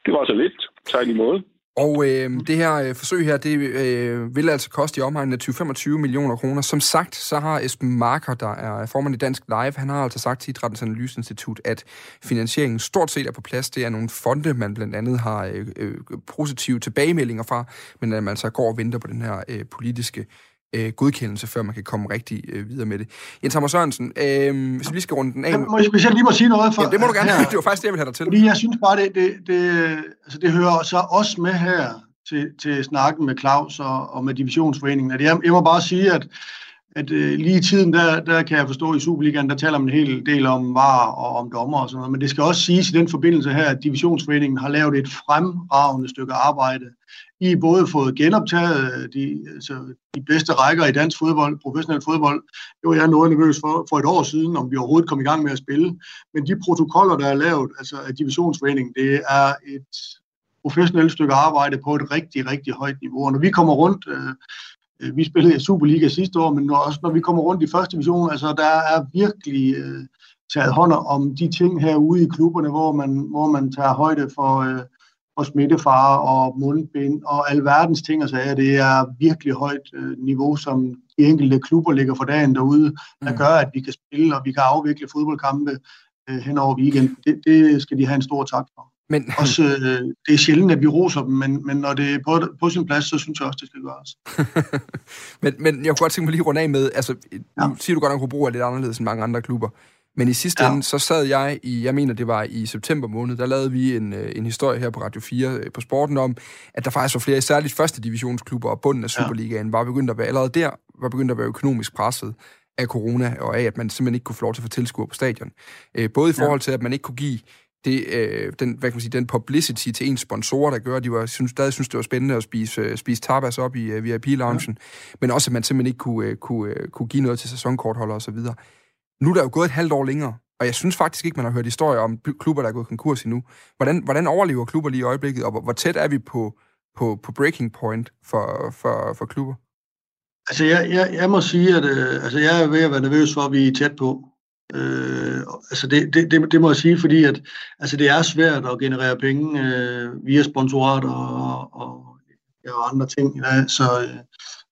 Det var så lidt. Tak i måde. Og øh, det her øh, forsøg her, det øh, vil altså koste i omegnen af 20-25 millioner kroner. Som sagt, så har Esben Marker, der er formand i Dansk Live, han har altså sagt til Idrættens Analyseinstitut, at finansieringen stort set er på plads. Det er nogle fonde, man blandt andet har øh, øh, positive tilbagemeldinger fra, men at man så går og venter på den her øh, politiske øh, godkendelse, før man kan komme rigtig øh, videre med det. Jens Hammer Sørensen, øh, hvis vi lige skal runde den af... Ja, må jeg, hvis jeg lige må sige noget for... Ja, det må du gerne. Her. <laughs> Det var faktisk det, jeg ville have dig til. Fordi jeg synes bare, det, det, det, altså det hører så også med her til, til snakken med Claus og, og med Divisionsforeningen. At jeg, jeg må bare sige, at, at øh, lige i tiden, der, der kan jeg forstå i Superligaen, der taler man en hel del om var og om dommer og sådan noget. Men det skal også siges i den forbindelse her, at Divisionsforeningen har lavet et fremragende stykke arbejde i har både fået genoptaget øh, de, altså, de bedste rækker i dansk fodbold, professionel fodbold. Det var jeg noget nervøs for, for et år siden, om vi overhovedet kom i gang med at spille. Men de protokoller, der er lavet altså af divisionsforeningen, det er et professionelt stykke arbejde på et rigtig, rigtig højt niveau. Og når vi kommer rundt, øh vi spillede i Superliga sidste år, men også når vi kommer rundt i første division, altså der er virkelig øh, taget hånd om de ting herude i klubberne, hvor man, hvor man tager højde for, øh, og smittefare og mundbind og alverdens ting og sager. Det er virkelig højt øh, niveau, som de enkelte klubber ligger for dagen derude, der mm. gør, at vi kan spille og vi kan afvikle fodboldkampe øh, hen over weekenden. Det, det skal de have en stor tak for. Men, <laughs> også, øh, det er sjældent, at vi roser dem, men, men når det er på, på sin plads, så synes jeg også, det skal gøres. <laughs> men, men jeg kunne godt tænke mig lige at runde af med, altså, ja. nu siger du godt, at man kunne bruge lidt anderledes end mange andre klubber. Men i sidste ja. ende, så sad jeg i, jeg mener det var i september måned, der lavede vi en, øh, en historie her på Radio 4 øh, på sporten om, at der faktisk var flere, særligt første divisionsklubber og bunden af Superligaen, var begyndt at være, allerede der, var begyndt at være økonomisk presset af corona, og af, at man simpelthen ikke kunne få lov til at få tilskuer på stadion. Øh, både i forhold til, at man ikke kunne give det, øh, den, hvad kan man sige, den publicity til ens sponsorer, der gør, at de var, synes, stadig synes, det var spændende at spise, øh, spise tapas op i uh, VIP-loungen, ja. men også, at man simpelthen ikke kunne, uh, kunne, uh, kunne give noget til sæsonkortholder osv. Nu er der jo gået et halvt år længere, og jeg synes faktisk ikke, man har hørt historier om klubber, der er gået konkurs endnu. Hvordan, hvordan overlever klubber lige i øjeblikket, og hvor, hvor tæt er vi på, på, på breaking point for, for, for klubber? Altså, jeg, jeg, jeg må sige, at øh, altså, jeg er ved at være nervøs for, at vi er tæt på. Øh, altså det, det, det, det må jeg sige, fordi at, altså det er svært at generere penge øh, via sponsorat og, og, ja, og andre ting. Ja, så øh,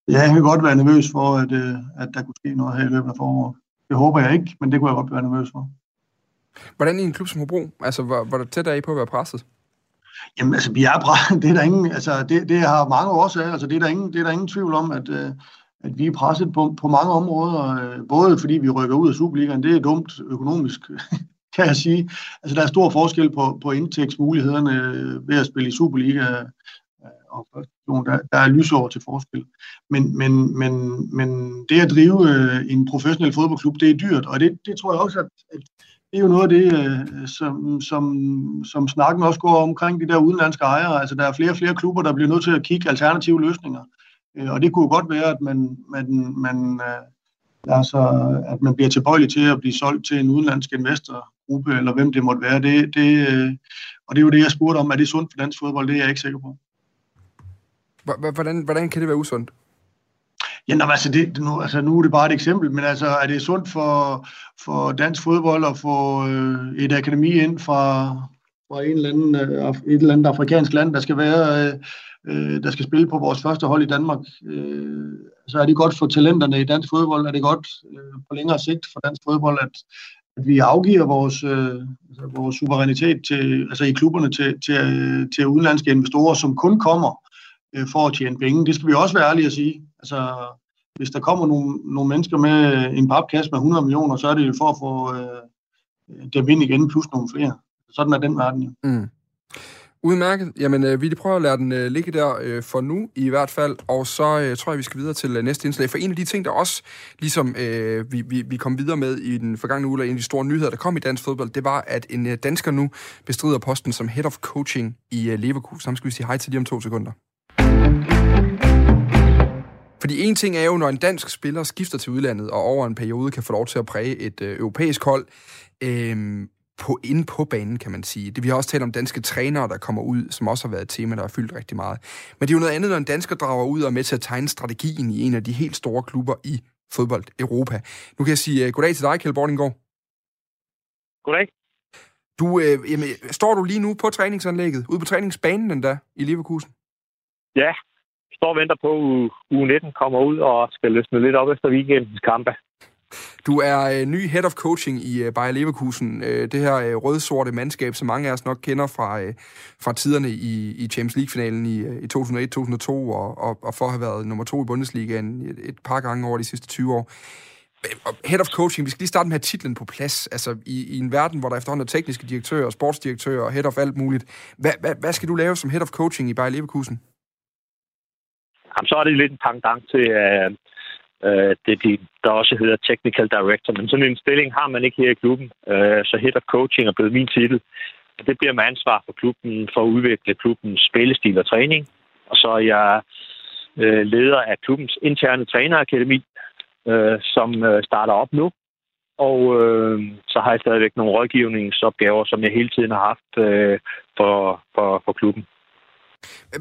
jeg kan godt være nervøs for, at, øh, at der kunne ske noget her i løbet af foråret. Det håber jeg ikke, men det kunne jeg godt være nervøs for. Hvordan i en klub som Hobro? Altså, hvor, hvor tæt er I på at være presset? Jamen, altså, vi er presset. <laughs> Det er der ingen, altså, det, det har mange årsager. Altså, det er der ingen, det er der ingen tvivl om, at, øh, at vi er presset på, på mange områder. Øh, både fordi vi rykker ud af Superligaen, det er dumt økonomisk, <laughs> kan jeg sige. Altså, der er stor forskel på, på indtægtsmulighederne øh, ved at spille i Superliga øh, og første division, der, der er lysår til forskel. Men, men, men, men det at drive en professionel fodboldklub, det er dyrt, og det, det tror jeg også, at, at det er jo noget af det, som, som, som snakken også går omkring de der udenlandske ejere. Altså, der er flere og flere klubber, der bliver nødt til at kigge alternative løsninger. Øh, og det kunne godt være, at man, man, man, altså, at man bliver tilbøjelig til at blive solgt til en udenlandsk investorgruppe, eller hvem det måtte være. Det, det, og det er jo det, jeg spurgte om. Er det sundt for dansk fodbold? Det er jeg ikke sikker på. Hvordan, hvordan kan det være usundt? Ja, nå, altså, det, nu, altså, nu er det bare et eksempel, men altså, er det sundt for, for dansk fodbold at få øh, et akademi ind fra, fra en eller anden, øh, et eller andet afrikansk land, der skal være, øh, der skal spille på vores første hold i Danmark? Øh, så er det godt for talenterne i dansk fodbold? Er det godt øh, på længere sigt for dansk fodbold, at, at vi afgiver vores, øh, altså, vores suverænitet til, altså i klubberne til, til, til udenlandske investorer, som kun kommer øh, for at tjene penge. Det skal vi også være ærlige at sige. Altså, hvis der kommer nogle, nogle mennesker med en papkasse med 100 millioner, så er det jo for at få øh, dem ind igen, plus nogle flere. Sådan er den verden jo. Mm. Udmærket. Jamen, øh, vi prøver at lade den øh, ligge der øh, for nu i hvert fald, og så øh, tror jeg, vi skal videre til øh, næste indslag. For en af de ting, der også ligesom øh, vi, vi, vi kom videre med i den forgangne uge, og en af de store nyheder, der kom i dansk fodbold, det var, at en øh, dansker nu bestrider posten som head of coaching i øh, Leverkusen. Så skal vi sige hej til lige om to sekunder. Fordi en ting er jo, når en dansk spiller skifter til udlandet og over en periode kan få lov til at præge et øh, europæisk hold, øh, på, inde på banen, kan man sige. Det, vi har også talt om danske trænere, der kommer ud, som også har været et tema, der har fyldt rigtig meget. Men det er jo noget andet, når en dansker drager ud og er med til at tegne strategien i en af de helt store klubber i fodbold Europa. Nu kan jeg sige uh, goddag til dig, Kjell Bordinggaard. Goddag. Du, øh, jamen, står du lige nu på træningsanlægget, ude på træningsbanen den der i Leverkusen? Ja, står og venter på, uge 19 kommer ud og skal løsne lidt op efter weekendens kampe. Du er øh, ny head of coaching i øh, Bayer Leverkusen. Øh, det her øh, rødsorte mandskab, som mange af os nok kender fra, øh, fra tiderne i, i Champions League-finalen i, øh, i 2001-2002, og, og, og for at have været nummer to i Bundesligaen et, et par gange over de sidste 20 år. Øh, head of coaching, vi skal lige starte med at have titlen på plads. Altså i, i en verden, hvor der efterhånden er tekniske direktører, sportsdirektører og head of alt muligt. Hvad, hvad, hvad skal du lave som head of coaching i Bayer Leverkusen? Jamen, så er det lidt en pangdang til, uh, øh, det, de, der også hedder technical director. Men sådan en stilling har man ikke her i klubben. øh, så head of coaching er blevet min titel. Og det bliver med ansvar for klubben for at udvikle klubbens spillestil og træning. Og så er jeg øh, leder af klubbens interne trænerakademi, øh, som øh, starter op nu. Og øh, så har jeg stadigvæk nogle rådgivningsopgaver, som jeg hele tiden har haft øh, for, for, for klubben.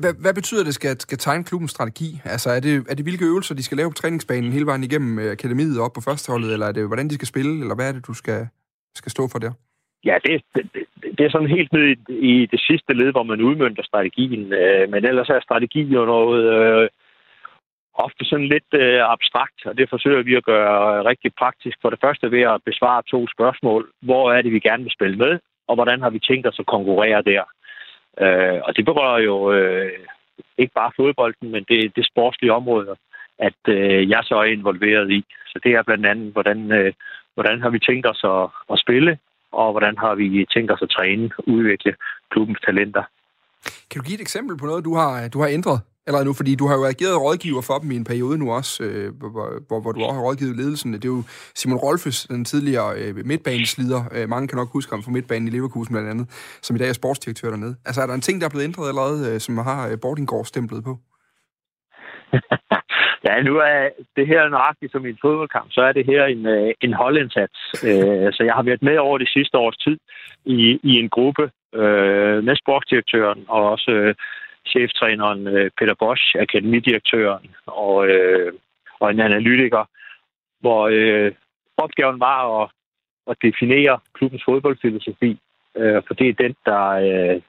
Hvad, hvad betyder det, skal, skal tegne klubbens strategi? Altså, er det, er det hvilke øvelser, de skal lave på træningsbanen hele vejen igennem øh, akademiet op på førsteholdet, eller er det, hvordan de skal spille, eller hvad er det, du skal, skal stå for der? Ja, det, det, det er sådan helt ned i, i det sidste led, hvor man udmyndter strategien. Øh, men ellers er strategi jo noget øh, ofte sådan lidt øh, abstrakt, og det forsøger vi at gøre rigtig praktisk. For det første ved at besvare to spørgsmål. Hvor er det, vi gerne vil spille med, og hvordan har vi tænkt os at konkurrere der? Øh, og det berører jo øh, ikke bare fodbolden, men det, det sportslige område, at øh, jeg så er involveret i. Så det er blandt andet, hvordan, øh, hvordan har vi tænkt os at, at spille, og hvordan har vi tænkt os at træne, udvikle klubbens talenter. Kan du give et eksempel på noget, du har, du har ændret eller nu, fordi du har jo ageret rådgiver for dem i en periode nu også, øh, hvor, hvor, hvor du også har rådgivet ledelsen. Det er jo Simon Rolfes, den tidligere øh, midtbaneslider. Øh, mange kan nok huske ham fra midtbanen i Leverkusen blandt andet, som i dag er sportsdirektør dernede. Altså er der en ting, der er blevet ændret allerede, øh, som har øh, Bordingård stemplet på? <laughs> ja, nu er det her nøjagtigt som i en fodboldkamp, så er det her en, øh, en holdindsats. Øh, så jeg har været med over de sidste års tid i, i en gruppe øh, med sportsdirektøren og også øh, cheftræneren øh, Peter Bosch, akademidirektøren og, øh, og en analytiker, hvor øh, opgaven var at, at definere klubbens fodboldfilosofi, øh, for det er den, der øh,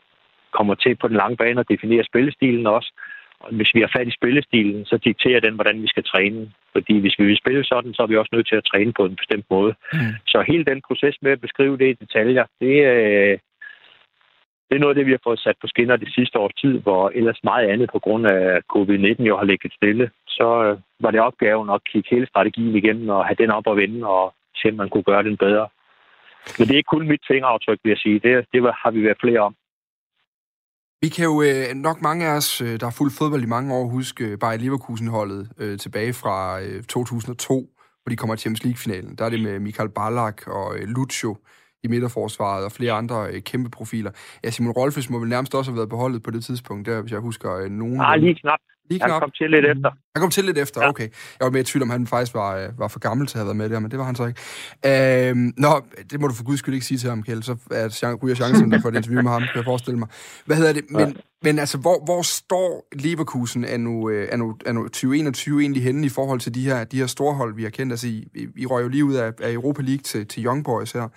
kommer til på den lange bane at definere spillestilen også. Og hvis vi har fat i spillestilen, så dikterer den, hvordan vi skal træne. Fordi hvis vi vil spille sådan, så er vi også nødt til at træne på en bestemt måde. Mm. Så hele den proces med at beskrive det i detaljer, det, øh, det er noget af det, vi har fået sat på skinner det sidste års tid, hvor ellers meget andet på grund af covid-19 jo har ligget stille. Så øh, var det opgaven at kigge hele strategien igennem og have den op og vende og se, om man kunne gøre den bedre. Men det er ikke kun mit fingeraftryk, vil jeg sige. Det, det har vi været flere om. Vi kan jo øh, nok mange af os, øh, der har fulgt fodbold i mange år, huske øh, bare Leverkusen-holdet øh, tilbage fra øh, 2002, hvor de kommer til Champions League-finalen. Der er det med Michael Ballack og øh, Lucio i midterforsvaret og flere andre øh, kæmpe profiler. Ja, Simon Rolfes må vel nærmest også have været beholdet på det tidspunkt, der, hvis jeg husker øh, nogen... Nej, lige knap. Lige knap. Han kom til lidt efter. Han kom til lidt efter, ja. okay. Jeg var mere i tvivl om, han faktisk var, øh, var for gammel til at have været med der, men det var han så ikke. Øh, nå, det må du for guds skyld ikke sige til ham, Kjeld, så er, ryger chancen der for et interview med ham, kan jeg forestille mig. Hvad hedder det? Men, ja. men altså, hvor, hvor står Leverkusen er nu, er, nu, er nu 2021 egentlig henne i forhold til de her, de her storhold, vi har kendt? Altså, I, I røg jo lige ud af, af Europa League til, til Young Boys her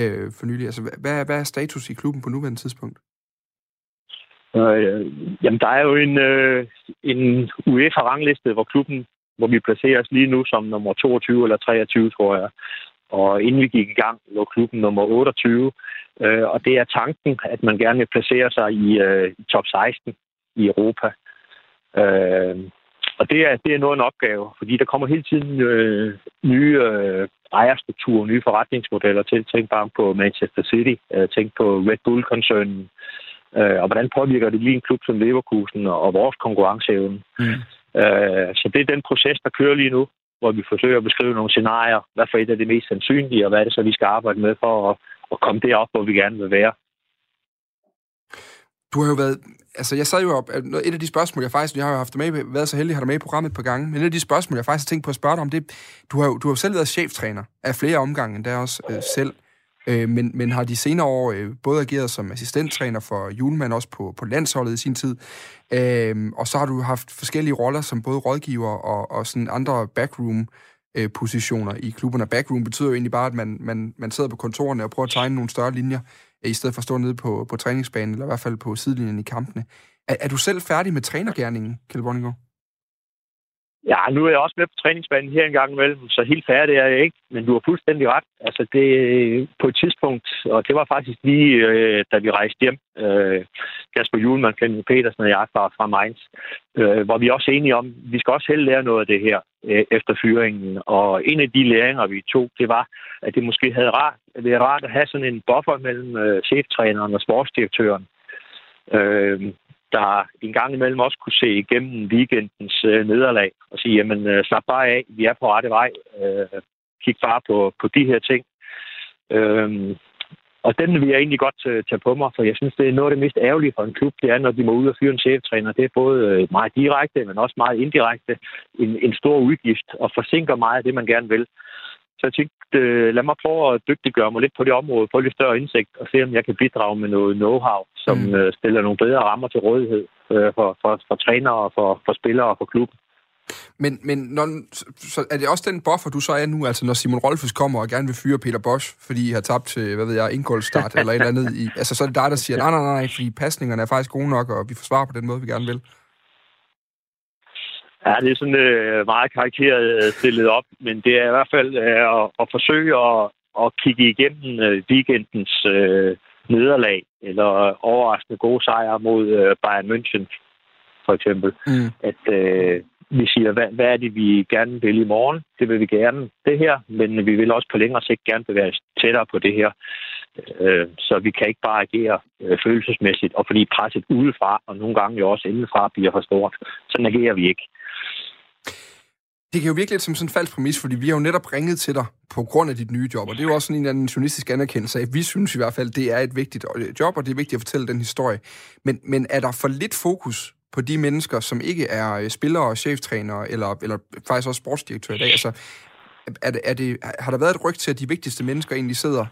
øh, for nylig. Altså, hvad, hvad er status i klubben på nuværende tidspunkt? Øh, jamen, der er jo en, øh, en UEFA-rangliste, hvor klubben, hvor vi placerer os lige nu som nummer 22 eller 23, tror jeg. Og inden vi gik i gang, lå klubben nummer 28. Øh, og det er tanken, at man gerne vil placere sig i, øh, top 16 i Europa. Øh, og det er, det er noget af en opgave, fordi der kommer hele tiden øh, nye øh, ejerstrukturer, nye forretningsmodeller til. Tænk bare på Manchester City, øh, tænk på Red Bull-koncernen, Øh, og hvordan påvirker det lige en klub som Leverkusen og, vores konkurrenceevne? Mm. Øh, så det er den proces, der kører lige nu, hvor vi forsøger at beskrive nogle scenarier. Hvad for et er det mest sandsynlige, og hvad er det så, vi skal arbejde med for at, at komme derop, hvor vi gerne vil være. Du har jo været, altså jeg sad jo op, et af de spørgsmål, jeg faktisk, jeg har jo haft med, været så heldig at have dig med i programmet et par gange, men et af de spørgsmål, jeg faktisk har tænkt på at spørge dig om, det, du har jo, du har jo selv været cheftræner af flere omgange, der også øh, selv, øh, men, men har de senere år øh, både ageret som assistenttræner for Julemand, også på, på landsholdet i sin tid, øh, og så har du haft forskellige roller som både rådgiver og, og sådan andre backroom øh, positioner i klubberne. Backroom betyder jo egentlig bare, at man, man, man sidder på kontorerne og prøver at tegne nogle større linjer i stedet for at stå nede på, på træningsbanen, eller i hvert fald på sidelinjen i kampene. Er, er du selv færdig med trænergærningen, Kjell Bonnigaard? Ja, nu er jeg også med på træningsbanen her en gang imellem, så helt færdig er jeg ikke. Men du har fuldstændig ret. Altså det øh, på et tidspunkt, og det var faktisk lige, øh, da vi rejste hjem, øh, Kasper Juhlmann, Flemming Petersen og jeg fra, fra Mainz, øh, hvor vi også enige om, vi skal også helt lære noget af det her øh, efter fyringen. Og en af de læringer, vi tog, det var, at det måske havde rart, været rart at have sådan en buffer mellem øh, cheftræneren og sportsdirektøren. Øh, der en gang imellem også kunne se igennem weekendens øh, nederlag og sige, jamen øh, slap bare af, vi er på rette vej, øh, kig bare på, på de her ting. Øh, og den vil jeg egentlig godt øh, tage på mig, for jeg synes, det er noget af det mest ærgerlige for en klub, det er, når de må ud og fyre en cheftræner. Det er både øh, meget direkte, men også meget indirekte en, en stor udgift, og forsinker meget af det, man gerne vil. Så jeg tænkte, øh, lad mig prøve at dygtiggøre mig lidt på det område, få lidt større indsigt, og se, om jeg kan bidrage med noget know-how, som mm. øh, stiller nogle bedre rammer til rådighed øh, for, for, for trænere, for, for spillere og for klubben. Men, men når, så er det også den buffer, du så er nu, altså når Simon Rolfes kommer og gerne vil fyre Peter Bosch, fordi I har tabt til, hvad ved jeg, indgåldsstart eller et eller andet, i, <laughs> altså så er det dig, der siger, nej, nej, nej, fordi pasningerne er faktisk gode nok, og vi forsvarer på den måde, vi gerne vil. Ja, det er sådan øh, meget karikeret øh, stillet op, men det er i hvert fald øh, at, at forsøge at, at kigge igennem øh, weekendens øh, nederlag, eller overraskende gode sejre mod øh, Bayern München, for eksempel. Mm. At øh, vi siger, hvad, hvad er det, vi gerne vil i morgen? Det vil vi gerne det her, men vi vil også på længere sigt gerne bevæge os tættere på det her. Øh, så vi kan ikke bare agere øh, følelsesmæssigt, og fordi presset udefra, og nogle gange jo også indefra, bliver for stort. Sådan agerer vi ikke. Det kan jo virkelig lidt som sådan en falsk præmis, fordi vi har jo netop ringet til dig på grund af dit nye job, og det er jo også sådan en eller anden journalistisk anerkendelse af, vi synes på de mennesker, som ikke er øh, spillere, cheftrænere eller, eller faktisk også sportsdirektører i dag? Altså, er det, er det, har der været et ryg til, at de vigtigste mennesker egentlig sidder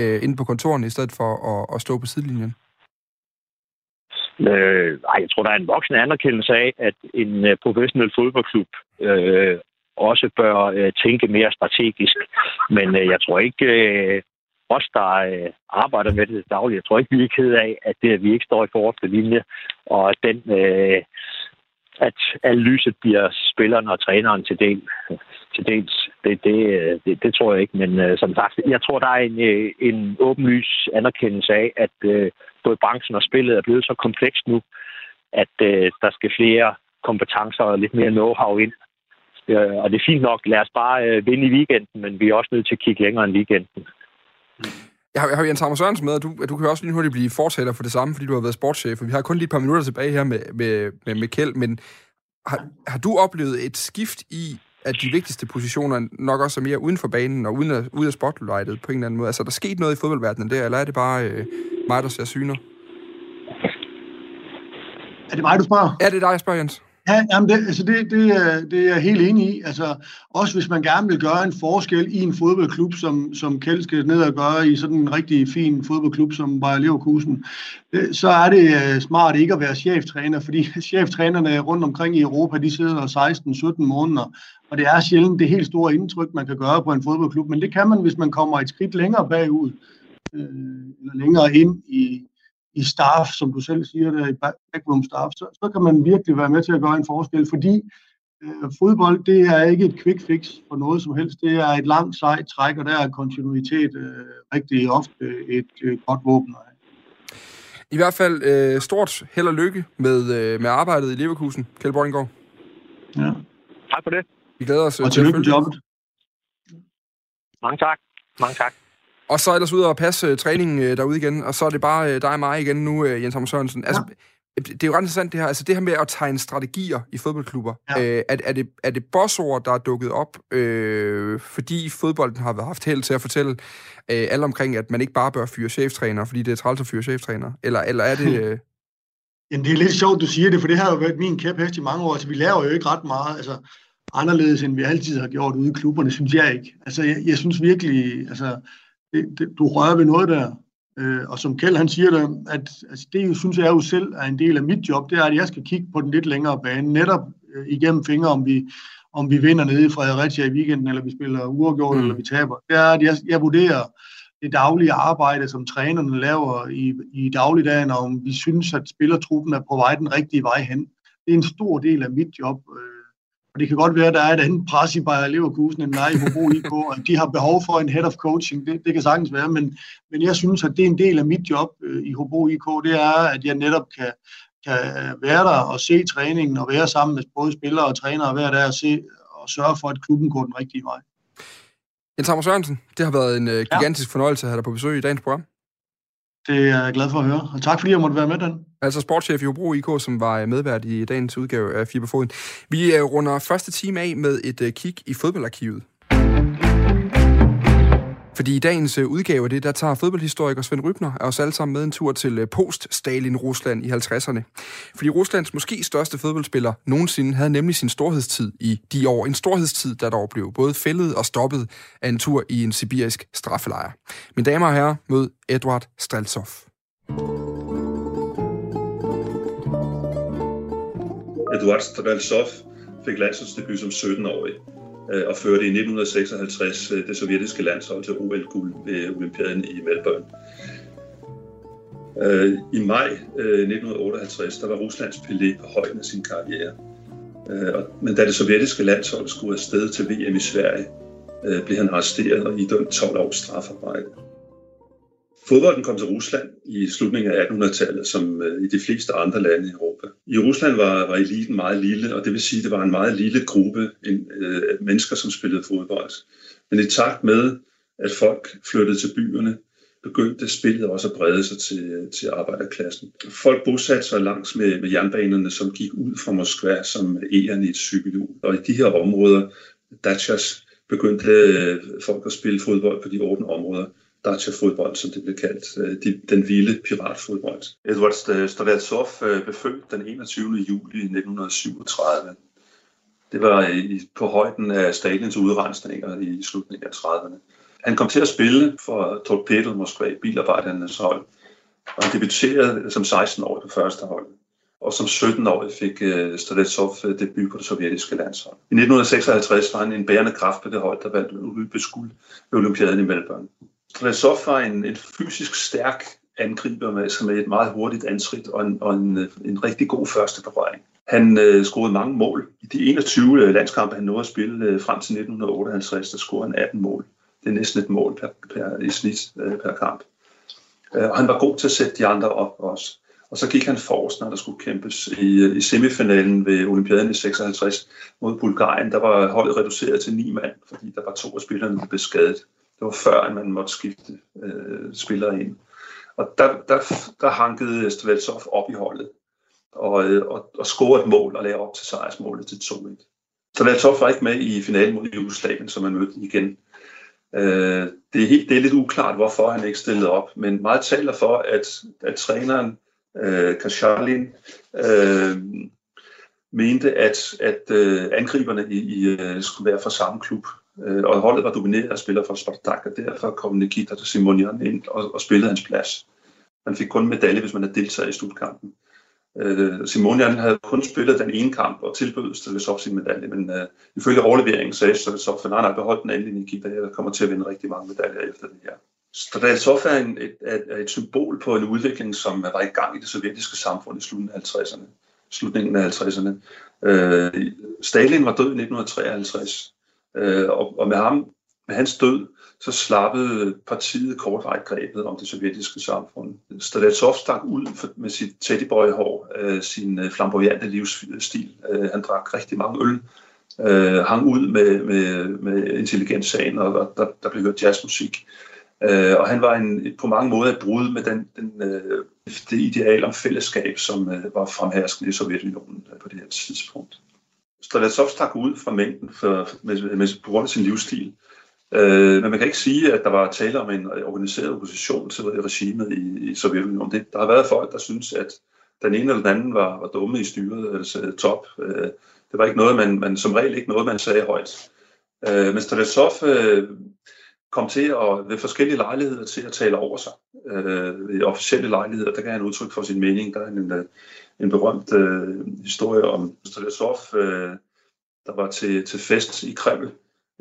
øh, inde på kontoren, i stedet for at, at stå på sidelinjen? Øh, ej, jeg tror, der er en voksen anerkendelse af, at en øh, professionel fodboldklub øh, også bør øh, tænke mere strategisk. Men øh, jeg tror ikke, øh, os, der øh, arbejder med det dagligt, jeg tror ikke, vi er ked af, at, det, at vi ikke står i forreste linje, og at den... Øh, at analyset bliver spilleren og træneren til, del, til dels. Det, det, øh, det, det tror jeg ikke, men uh, som sagt, jeg tror, der er en, øh, en åbenlys anerkendelse af, at uh, både branchen og spillet er blevet så komplekst nu, at uh, der skal flere kompetencer og lidt mere know-how ind. Uh, og det er fint nok, lad os bare uh, vinde i weekenden, men vi er også nødt til at kigge længere end weekenden. Jeg har, jeg har Jens Hammer Sørensen med, og du, du kan også lige hurtigt blive fortæller for det samme, fordi du har været sportschef, og vi har kun lige et par minutter tilbage her med, med, med, med Kjeld, men har, har du oplevet et skift i, at de vigtigste positioner nok også er mere uden for banen og uden af, ude af spotlightet på en eller anden måde? Altså, er der sket noget i fodboldverdenen der, eller er det bare øh, mig, der ser syner? Er det mig, du spørger? Ja, det er dig, jeg spørger, Jens. Ja, jamen det, altså det, det, øh, det er jeg helt enig i. Altså, også hvis man gerne vil gøre en forskel i en fodboldklub, som, som Kjeld skal ned og gøre i sådan en rigtig fin fodboldklub som Bayer Leverkusen, øh, så er det øh, smart ikke at være cheftræner, fordi <laughs> cheftrænerne rundt omkring i Europa, de sidder der 16-17 måneder, og det er sjældent det helt store indtryk, man kan gøre på en fodboldklub, men det kan man, hvis man kommer et skridt længere bagud, øh, eller længere ind i, i staff, som du selv siger, der i backroom staff, så, så kan man virkelig være med til at gøre en forskel, fordi øh, fodbold, det er ikke et quick fix for noget som helst. Det er et langt sejt træk, og der er kontinuitet øh, rigtig ofte et øh, godt våben. I hvert fald øh, stort held og lykke med, øh, med arbejdet i Leverkusen, Kjeld Borgengård. Ja. Tak for det. Vi glæder os og til at følge jobbet. Mange tak. Mange tak. Og så ellers ud og passe uh, træningen uh, derude igen, og så er det bare uh, dig og mig igen nu, Jens Hammer Sørensen. Altså, ja det er jo ret interessant det her, altså det her med at tegne strategier i fodboldklubber. Ja. Øh, er, er, det, er det bossord, der er dukket op, øh, fordi fodbolden har haft held til at fortælle øh, alle omkring, at man ikke bare bør fyre cheftræner, fordi det er træls at fyre cheftræner? Eller, eller er det... Øh... Jamen, det er lidt sjovt, du siger det, for det har jo været min kæphest i mange år. Altså, vi laver jo ikke ret meget altså, anderledes, end vi altid har gjort ude i klubberne, synes jeg ikke. Altså, jeg, jeg synes virkelig, altså, det, det, du rører ved noget der. Øh, og som Kjeld han siger det, at altså det jo, synes jeg jo selv er en del af mit job, det er, at jeg skal kigge på den lidt længere bane, netop øh, igennem fingre, om vi, om vi vinder nede i Fredericia i weekenden, eller vi spiller uafgjort, mm. eller vi taber. Det er, at jeg, jeg vurderer det daglige arbejde, som trænerne laver i, i dagligdagen, og om vi synes, at spillertruppen er på vej den rigtige vej hen. Det er en stor del af mit job. Øh, og det kan godt være, at der er et andet pres i Bayer Leverkusen end der i Hobro IK, og de har behov for en head of coaching. Det, det kan sagtens være, men, men jeg synes, at det er en del af mit job øh, i Hobro IK, det er, at jeg netop kan, kan være der og se træningen og være sammen med både spillere og trænere og være der og, se, og sørge for, at klubben går den rigtige vej. Jens Hammer Sørensen, det har været en uh, gigantisk ja. fornøjelse at have dig på besøg i dagens program. Det er jeg glad for at høre, og tak fordi jeg måtte være med den. Altså sportschef i Hobro IK, som var øh, medvært i dagens udgave af Fiberfoden. Vi øh, runder første time af med et øh, kig i fodboldarkivet. Fordi i dagens øh, udgave af det, der tager fodboldhistoriker Svend Rybner os alle sammen med en tur til øh, post-Stalin-Rusland i 50'erne. Fordi Ruslands måske største fodboldspiller nogensinde havde nemlig sin storhedstid i de år. En storhedstid, der dog blev både fældet og stoppet af en tur i en sibirisk straffelejr. Mine damer og herrer, mød Edward Streltsov. Edward Streltsov fik landsholdsdebut som 17-årig Øh, og førte i 1956 øh, det sovjetiske landshold til OL-guld ved Olympiaden i Melbourne. Øh, I maj øh, 1958 der var Ruslands Pelé på højden af sin karriere. Øh, men da det sovjetiske landshold skulle afsted til VM i Sverige, blev han arresteret og idømt 12 års strafarbejde. Fodbolden kom til Rusland i slutningen af 1800-tallet, som øh, i de fleste andre lande i Europa. I Rusland var, var eliten meget lille, og det vil sige, at det var en meget lille gruppe en, øh, mennesker, som spillede fodbold. Men i takt med, at folk flyttede til byerne, begyndte spillet også at brede sig til, til arbejderklassen. Folk bosatte sig langs med, med jernbanerne, som gik ud fra Moskva som eren i et cykelhjul. Og i de her områder, Dachas, begyndte øh, folk at spille fodbold på de åbne områder. Dacia-fodbold, som det blev kaldt, øh, de, den vilde piratfodbold. Edward Streltsov øh, blev født den 21. juli 1937. Det var i, på højden af Stalins udrensninger i slutningen af 30'erne. Han kom til at spille for Torpedo Moskva, bilarbejdernes hold, og han debuterede som 16-årig på første hold. Og som 17-årig fik uh, debut på det sovjetiske landshold. I 1956 var han en bærende kraft på det hold, der vandt olympisk guld ved Olympiaden i Melbourne. Streltsov var en, en fysisk stærk angriber med, som er et meget hurtigt ansigt og en, og en, en rigtig god første berøring. Han øh, scorede mange mål. I de 21 øh, landskampe, han nåede at spille øh, frem til 1958, der scorede han 18 mål. Det er næsten et mål per, per, i snit øh, per kamp. Øh, og han var god til at sætte de andre op også. Og så gik han forrest, når der skulle kæmpes i, øh, i semifinalen ved Olympiaden i 56 mod Bulgarien. Der var holdet reduceret til ni mand, fordi der var to af spillerne, der blev skadet. Det var før, at man måtte skifte øh, spillere ind. Og der, der, der hankede Stveltsov op i holdet og, øh, og, og scorede et mål og lagde op til sejrsmålet til 2-1. Stveltsov var ikke med i finalen mod Jugoslavien, som man mødte igen. Øh, det, er helt, det er lidt uklart, hvorfor han ikke stillede op, men meget taler for, at, at træneren øh, Kashalin øh, mente, at, at øh, angriberne i, i, øh, skulle være fra samme klub. Øh, og holdet var domineret af spillere fra Spartak, og derfor kom Nikita til Simonian ind og, og spillede hans plads. Man fik kun medalje, hvis man havde deltaget i slutkampen. Øh, Simonian havde kun spillet den ene kamp og tilbød Stelesov sin medalje, men øh, ifølge overleveringen sagde Stelesov, at nej, nej, beholdt den endelig Nikita, jeg kommer til at vinde rigtig mange medaljer efter det her. Streltsov er, en, et, et, et symbol på en udvikling, som var i gang i det sovjetiske samfund i slutningen af 50'erne. Slutningen af 50'erne. Øh, Stalin var død i 1953. Øh, og, og med ham, med hans død, så slappede partiet kortvarigt grebet om det sovjetiske samfund. Streletsov stak ud med sit teddyboy-hår, øh, sin øh, flamboyante livsstil. Øh, han drak rigtig mange øl, øh, hang ud med, med, med intelligenssagen, og der, der blev hørt jazzmusik. Øh, og han var en, på mange måder et brud med den, den, øh, det ideal om fællesskab, som øh, var fremherskende i Sovjetunionen øh, på det her tidspunkt. Streletsov stak ud fra mængden for, med, med, på grund af sin livsstil. Øh, men man kan ikke sige, at der var tale om en organiseret opposition til regimet i, i Sovjetunionen. Det, der har været folk, der synes, at den ene eller den anden var, var dumme i styret, altså top. Øh, det var ikke noget, man, man som regel ikke noget, man sagde højt. Øh, men Streletsov øh, kom til at ved forskellige lejligheder til at tale over sig. Øh, ved officielle lejligheder, der kan han udtryk for sin mening. Der er en, øh, en berømt øh, historie om Streletsov, øh, der var til, til fest i Kreml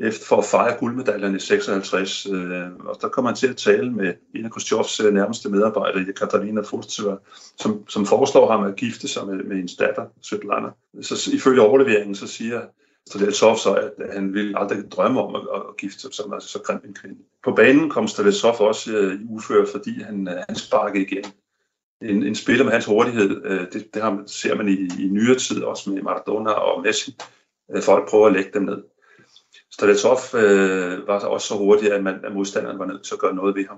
efter for at fejre guldmedaljerne i 56. Øh, og der kom han til at tale med en af Khrushchevs øh, nærmeste medarbejdere, Katarina Furtseva, som, som foreslår ham at gifte sig med, med en datter, Svetlana. Så ifølge overleveringen, så siger Streletsov så, at han ville aldrig drømme om at, at gifte sig med altså, så grim en kvinde. På banen kom Streletsov også øh, i ufør, fordi han, øh, han sparkede igen. En, en spiller med hans hurtighed, øh, det, det har, ser man i, i nyere tid, også med Maradona og Messi. Øh, folk prøver at lægge dem ned. Streletsov øh, var også så hurtig, at, man, at modstanderen var nødt til at gøre noget ved ham.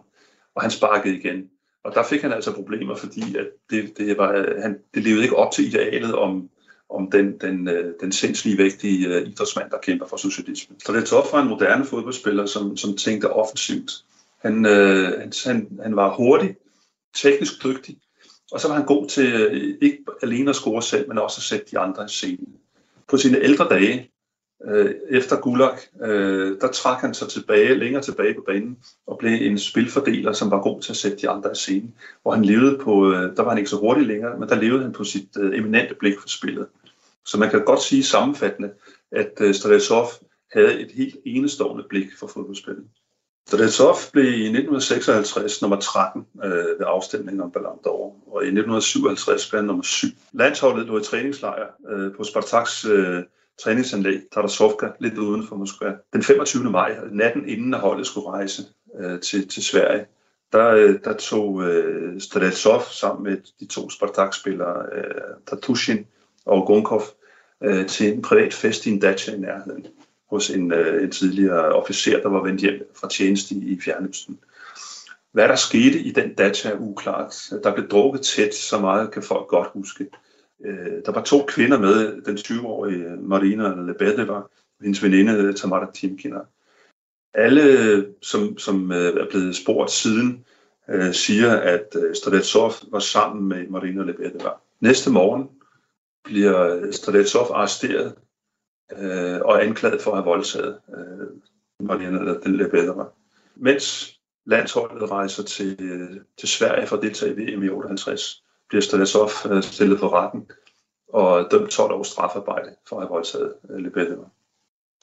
Og han sparkede igen. Og der fik han altså problemer, fordi at det, det, var, han, det levede ikke op til idealet om, om den, den, øh, den sindslige vægtige øh, idrætsmand, der kæmper for socialismen. Så det var en moderne fodboldspiller, som, som tænkte offensivt. Han, øh, han, han var hurtig, teknisk dygtig, og så var han god til øh, ikke alene at score selv, men også at sætte de andre i scenen. På sine ældre dage, øh, efter Gulag, øh, der trak han sig tilbage, længere tilbage på banen, og blev en spilfordeler, som var god til at sætte de andre i scenen. Hvor han levede på, øh, der var han ikke så hurtig længere, men der levede han på sit øh, eminente blik for spillet. Så man kan godt sige sammenfattende, at øh, Streletsov havde et helt enestående blik for fodboldspillet. Streletsov blev i 1956 nummer 13 øh, ved afstemningen om Ballon d'Or, og i 1957 blev han nummer 7. Landsholdet lå i træningslejr øh, på Spartaks øh, træningsanlæg Tarasovka, lidt uden for Moskva. Den 25. maj, natten inden holdet skulle rejse øh, til, til Sverige, der, øh, der tog øh, Streletsov sammen med de to Spartak-spillere, øh, Tatushin og Gunkov, øh, til en privat fest i en dacha i nærheden hos en, øh, en tidligere officer, der var vendt hjem fra tjeneste i, Fjernøsten. Hvad der skete i den data er uklart. Der blev drukket tæt, så meget kan folk godt huske. Øh, der var to kvinder med, den 20-årige Marina Lebedeva og hendes veninde Tamara Timkina. Alle, som, som øh, er blevet spurgt siden, øh, siger, at øh, Stradetsov var sammen med Marina Lebedeva. Næste morgen bliver øh, Stradetsov arresteret Øh, og anklaget for at have voldtaget øh, den Lebedeva. Mens landsholdet rejser til, til Sverige for at deltage i VM i 58, bliver Stanisov øh, stillet for retten og dømt 12 års strafarbejde for at have voldtaget øh, Lebedeva.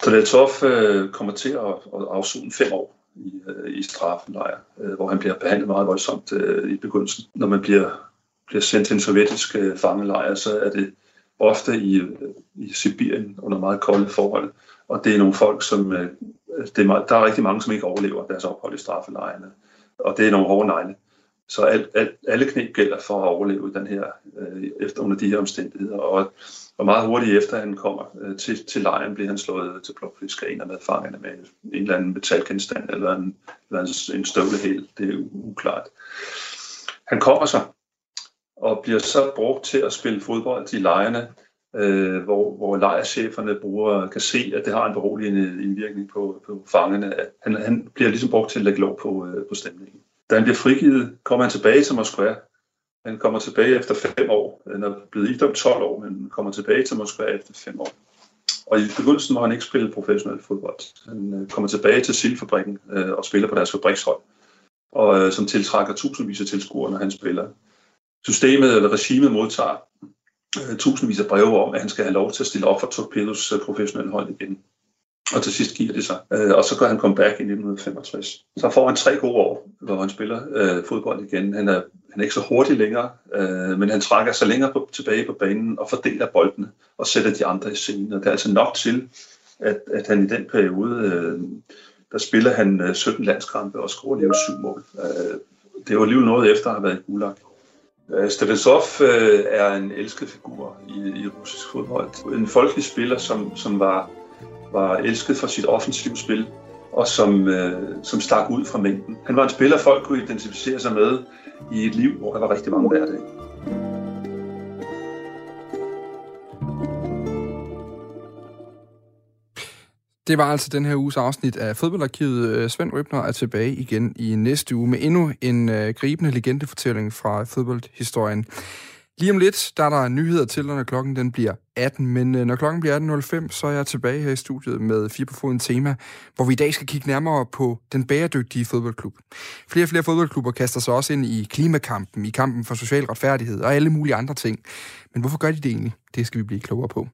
Stanisov øh, kommer til at, afsone fem år i, i straffenlejr, hvor han bliver behandlet meget voldsomt i begyndelsen. Når man bliver, bliver sendt til en sovjetisk fangelejr, så er det ofte i, i Sibirien under meget kolde forhold, og det er nogle folk, som øh, det er meget, der er rigtig mange, som ikke overlever deres ophold i straffelejrene, og det er nogle hårde negle. Så alt, alt, alle knep gælder for at overleve den her, øh, efter under de her omstændigheder. Og, og meget hurtigt efter han kommer øh, til, til lejren, bliver han slået til blokfisk af en af medfangerne med en eller anden metalgenstand eller en, eller en, en støvlehæl. Det er uklart. Han kommer så og bliver så brugt til at spille fodbold i lejrene, øh, hvor, hvor lejercheferne bruger, kan se, at det har en beroligende indvirkning på, på fangerne. Han, han bliver ligesom brugt til at lægge lov på, øh, på stemningen. Da han bliver frigivet, kommer han tilbage til Moskva. Han kommer tilbage efter fem år. Han er blevet idømt 12 år, men kommer tilbage til Moskva efter fem år. Og i begyndelsen må han ikke spille professionel fodbold. Han øh, kommer tilbage til Silfabrikken øh, og spiller på deres fabrikshold, og øh, som tiltrækker tusindvis af tilskuere, når han spiller. Systemet eller regimet modtager øh, tusindvis af breve om, at han skal have lov til at stille op for Torpedos øh, professionelle hold igen og til sidst giver det sig. Øh, og så går han comeback i 1965. Så får han tre gode år, hvor han spiller øh, fodbold igen. Han er, han er ikke så hurtig længere, øh, men han trækker sig længere på, tilbage på banen og fordeler boldene og sætter de andre i scenen. Og det er altså nok til, at, at han i den periode, øh, der spiller han øh, 17 landskampe og scorer lige syv mål. Øh, det var alligevel noget efter at have været i Gulag. Øh, Stevensov øh, er en elsket figur i, i russisk fodbold. En folkelig spiller, som, som var var elsket for sit offensive spil. og som, øh, som stak ud fra mængden. Han var en spiller, folk kunne identificere sig med i et liv, hvor der var rigtig mange hverdage. Det var altså den her uges afsnit af Fodboldarkivet. Øh, Svend Røbner er tilbage igen i næste uge med endnu en øh, gribende legendefortælling fra fodboldhistorien. Lige om lidt, der er der nyheder til, når klokken den bliver 18, men øh, når klokken bliver 18.05, så er jeg tilbage her i studiet med Fire på Foden tema, hvor vi i dag skal kigge nærmere på den bæredygtige fodboldklub. Flere og flere fodboldklubber kaster sig også ind i klimakampen, i kampen for social retfærdighed og alle mulige andre ting. Men hvorfor gør de det egentlig? Det skal vi blive klogere på.